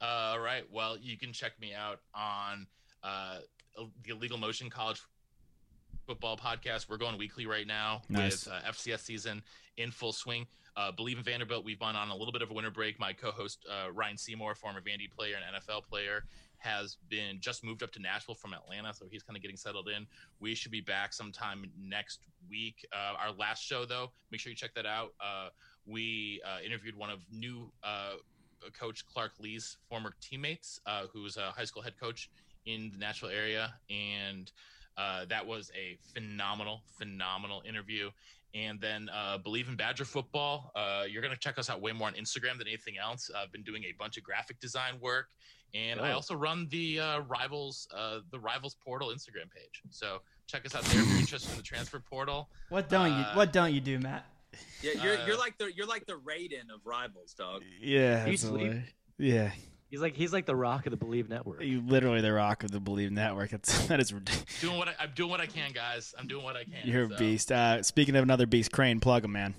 Uh, all right. Well, you can check me out on uh, the Illegal Motion College Football Podcast. We're going weekly right now Nice. with uh, FCS season in full swing. Uh, Bleav in Vanderbilt. We've gone on a little bit of a winter break. My co-host uh, Ryan Seymour, former Vandy player and NFL player, has been just moved up to Nashville from Atlanta, so he's kind of getting settled in. We should be back sometime next week. Uh, our last show, though, make sure you check that out. Uh, we uh, interviewed one of new uh, coach Clark Lea's former teammates, uh, who was a high school head coach in the Nashville area, and uh, that was a phenomenal, phenomenal interview. And then uh, Bleav in Badger football. Uh, you're going to check us out way more on Instagram than anything else. I've been doing a bunch of graphic design work, and I Oh. also run the uh, rivals uh, the rivals portal Instagram page. So check us out there if you're interested in the transfer portal. What don't you Uh, What don't you do, Matt? yeah, you're Uh, you're like the you're like the Raiden of rivals, dog. Yeah, You sleep? Yeah, He's like he's like the rock of the Bleav Network. you literally the rock of the Bleav Network. That's that is ridiculous. Doing what I, I'm doing what I can, guys. I'm doing what I can. You're a beast. Uh, speaking of another beast, Crain, plug him, man.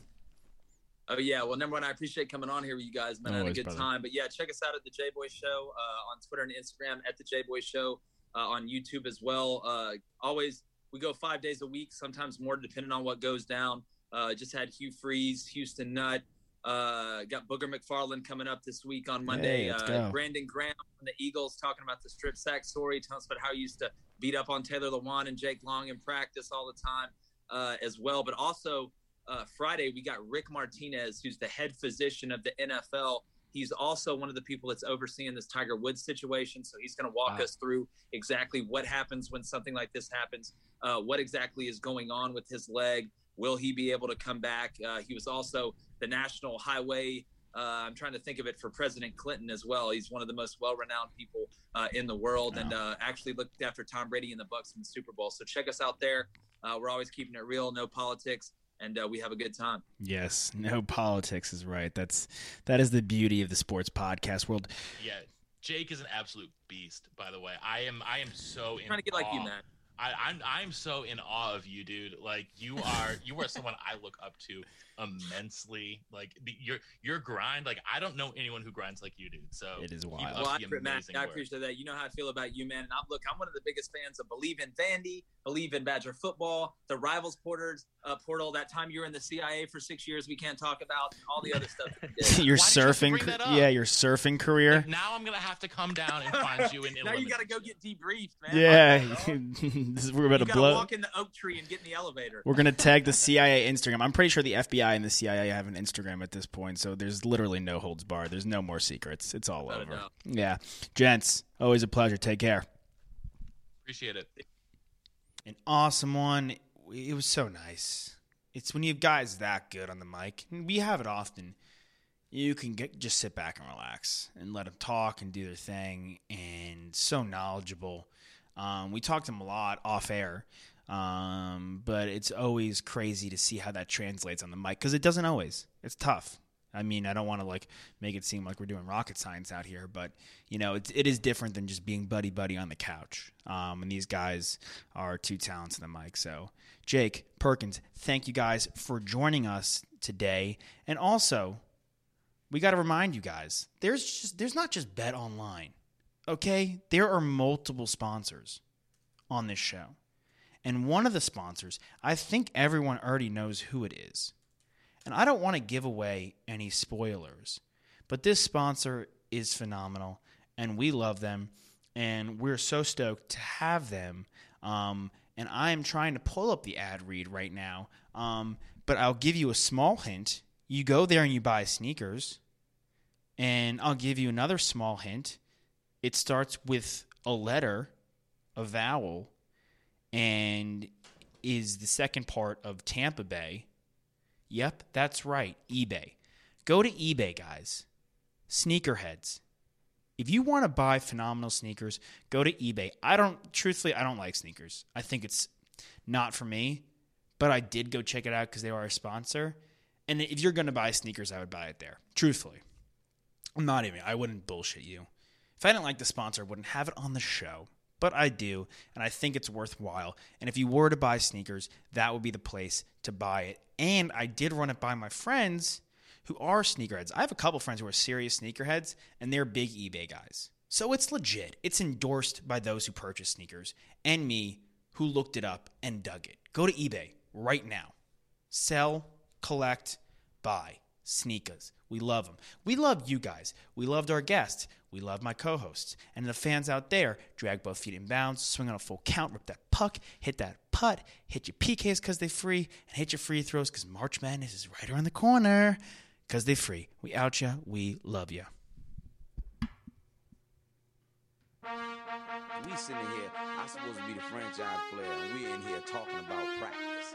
Oh yeah, well, number one, I appreciate coming on here with you guys, man. I had a good brother. time. But yeah, check us out at the JBoy Show uh, on Twitter and Instagram at the JBoy Show uh, on YouTube as well. Uh, always, we go five days a week, sometimes more, depending on what goes down. Uh, just had Hugh Freeze, Houston Nutt. Uh, got Booger McFarland coming up this week on Monday. Hey, uh. Brandon Graham from the Eagles talking about the strip sack story, telling us about how he used to beat up on Taylor Lewan and Jake Long in practice all the time uh, as well. But also, uh, Friday, we got Rick Martinez, who's the head physician of the NFL. He's also one of the people that's overseeing this Tiger Woods situation. So he's going to walk Wow. us through exactly what happens when something like this happens, uh, what exactly is going on with his leg. Will he be able to come back? Uh, he was also the National Highway. Uh, I'm trying to think of it for President Clinton as well. He's one of the most well-renowned people uh, in the world, and uh, actually looked after Tom Brady and the Bucs in the Super Bowl. So check us out there. Uh, we're always keeping it real, no politics, and uh, we have a good time. Yes, no politics is right. That's that is the beauty of the sports podcast world. Yeah, Jake is an absolute beast. By the way, I am. I am so in trying to get like you, awe. Matt. I, I'm I'm so in awe of you, dude. Like you are you are someone I look up to immensely. Like the, your your grind. Like I don't know anyone who grinds like you, dude. So It is keep wild. up Well, I, the Matt, amazing I appreciate that. You know how I feel about you, man. And I'm look, I'm one of the biggest fans of Bleav in Vandy, Bleav in Badger football, the Rivals Porters uh, portal. That time you were in the CIA for six years, we can't talk about and all the other stuff. You your Why did you surfing, bring that ca- up? yeah, your surfing career. Like, now I'm gonna have to come down and find you in now you got to go get debriefed, man. Yeah, My bad, dog. This is- we're about You to blow. walk in the oak tree and get in the elevator. We're gonna tag the CIA Instagram. I'm pretty sure the FBI and the CIA have an Instagram at this point, so there's literally no holds barred. There's no more secrets. It's all Without a over. doubt. Yeah, gents, always a pleasure. Take care. Appreciate it. An awesome one. It was so nice. It's when you have guys that good on the mic. and We have it often. You can get just sit back and relax and let them talk and do their thing. And so knowledgeable. Um, we talked to him a lot off air, um, but it's always crazy to see how that translates on the mic because it doesn't always. It's tough. I mean, I don't want to like make it seem like we're doing rocket science out here, but you know, it, it is different than just being buddy buddy on the couch. Um, and these guys are two talents in the mic. So, Jake Perkins, thank you guys for joining us today. And also, we got to remind you guys, there's just there's not just Bet Online. Okay, there are multiple sponsors on this show. And one of the sponsors, I think everyone already knows who it is. And I don't want to give away any spoilers, but this sponsor is phenomenal and we love them and we're so stoked to have them. Um, and I am trying to pull up the ad read right now, um, but I'll give you a small hint. You go there and you buy sneakers, and I'll give you another small hint. It starts with a letter, a vowel, and is the second part of Tampa Bay. Yep, that's right, eBay. Go to eBay, guys. Sneakerheads. If you want to buy phenomenal sneakers, go to eBay. I don't, truthfully, I don't like sneakers. I think it's not for me, but I did go check it out because they are a sponsor. And if you're going to buy sneakers, I would buy it there. Truthfully. I'm not even, I wouldn't bullshit you. If I didn't like the sponsor, I wouldn't have it on the show. But I do, and I think it's worthwhile. And if you were to buy sneakers, that would be the place to buy it. And I did run it by my friends who are sneakerheads. I have a couple friends who are serious sneakerheads, and they're big eBay guys. So it's legit. It's endorsed by those who purchase sneakers and me who looked it up and dug it. Go to eBay right now. Sell, collect, buy sneakers. We love them. We love you guys. We loved our guests. We love my co hosts. And the fans out there, drag both feet in bounds, swing on a full count, rip that puck, hit that putt, hit your PKs because they free, and hit your free throws because March Madness is right around the corner because they free. We out ya. We love ya. We sitting here, I'm supposed to be the franchise player, and we in here talking about practice.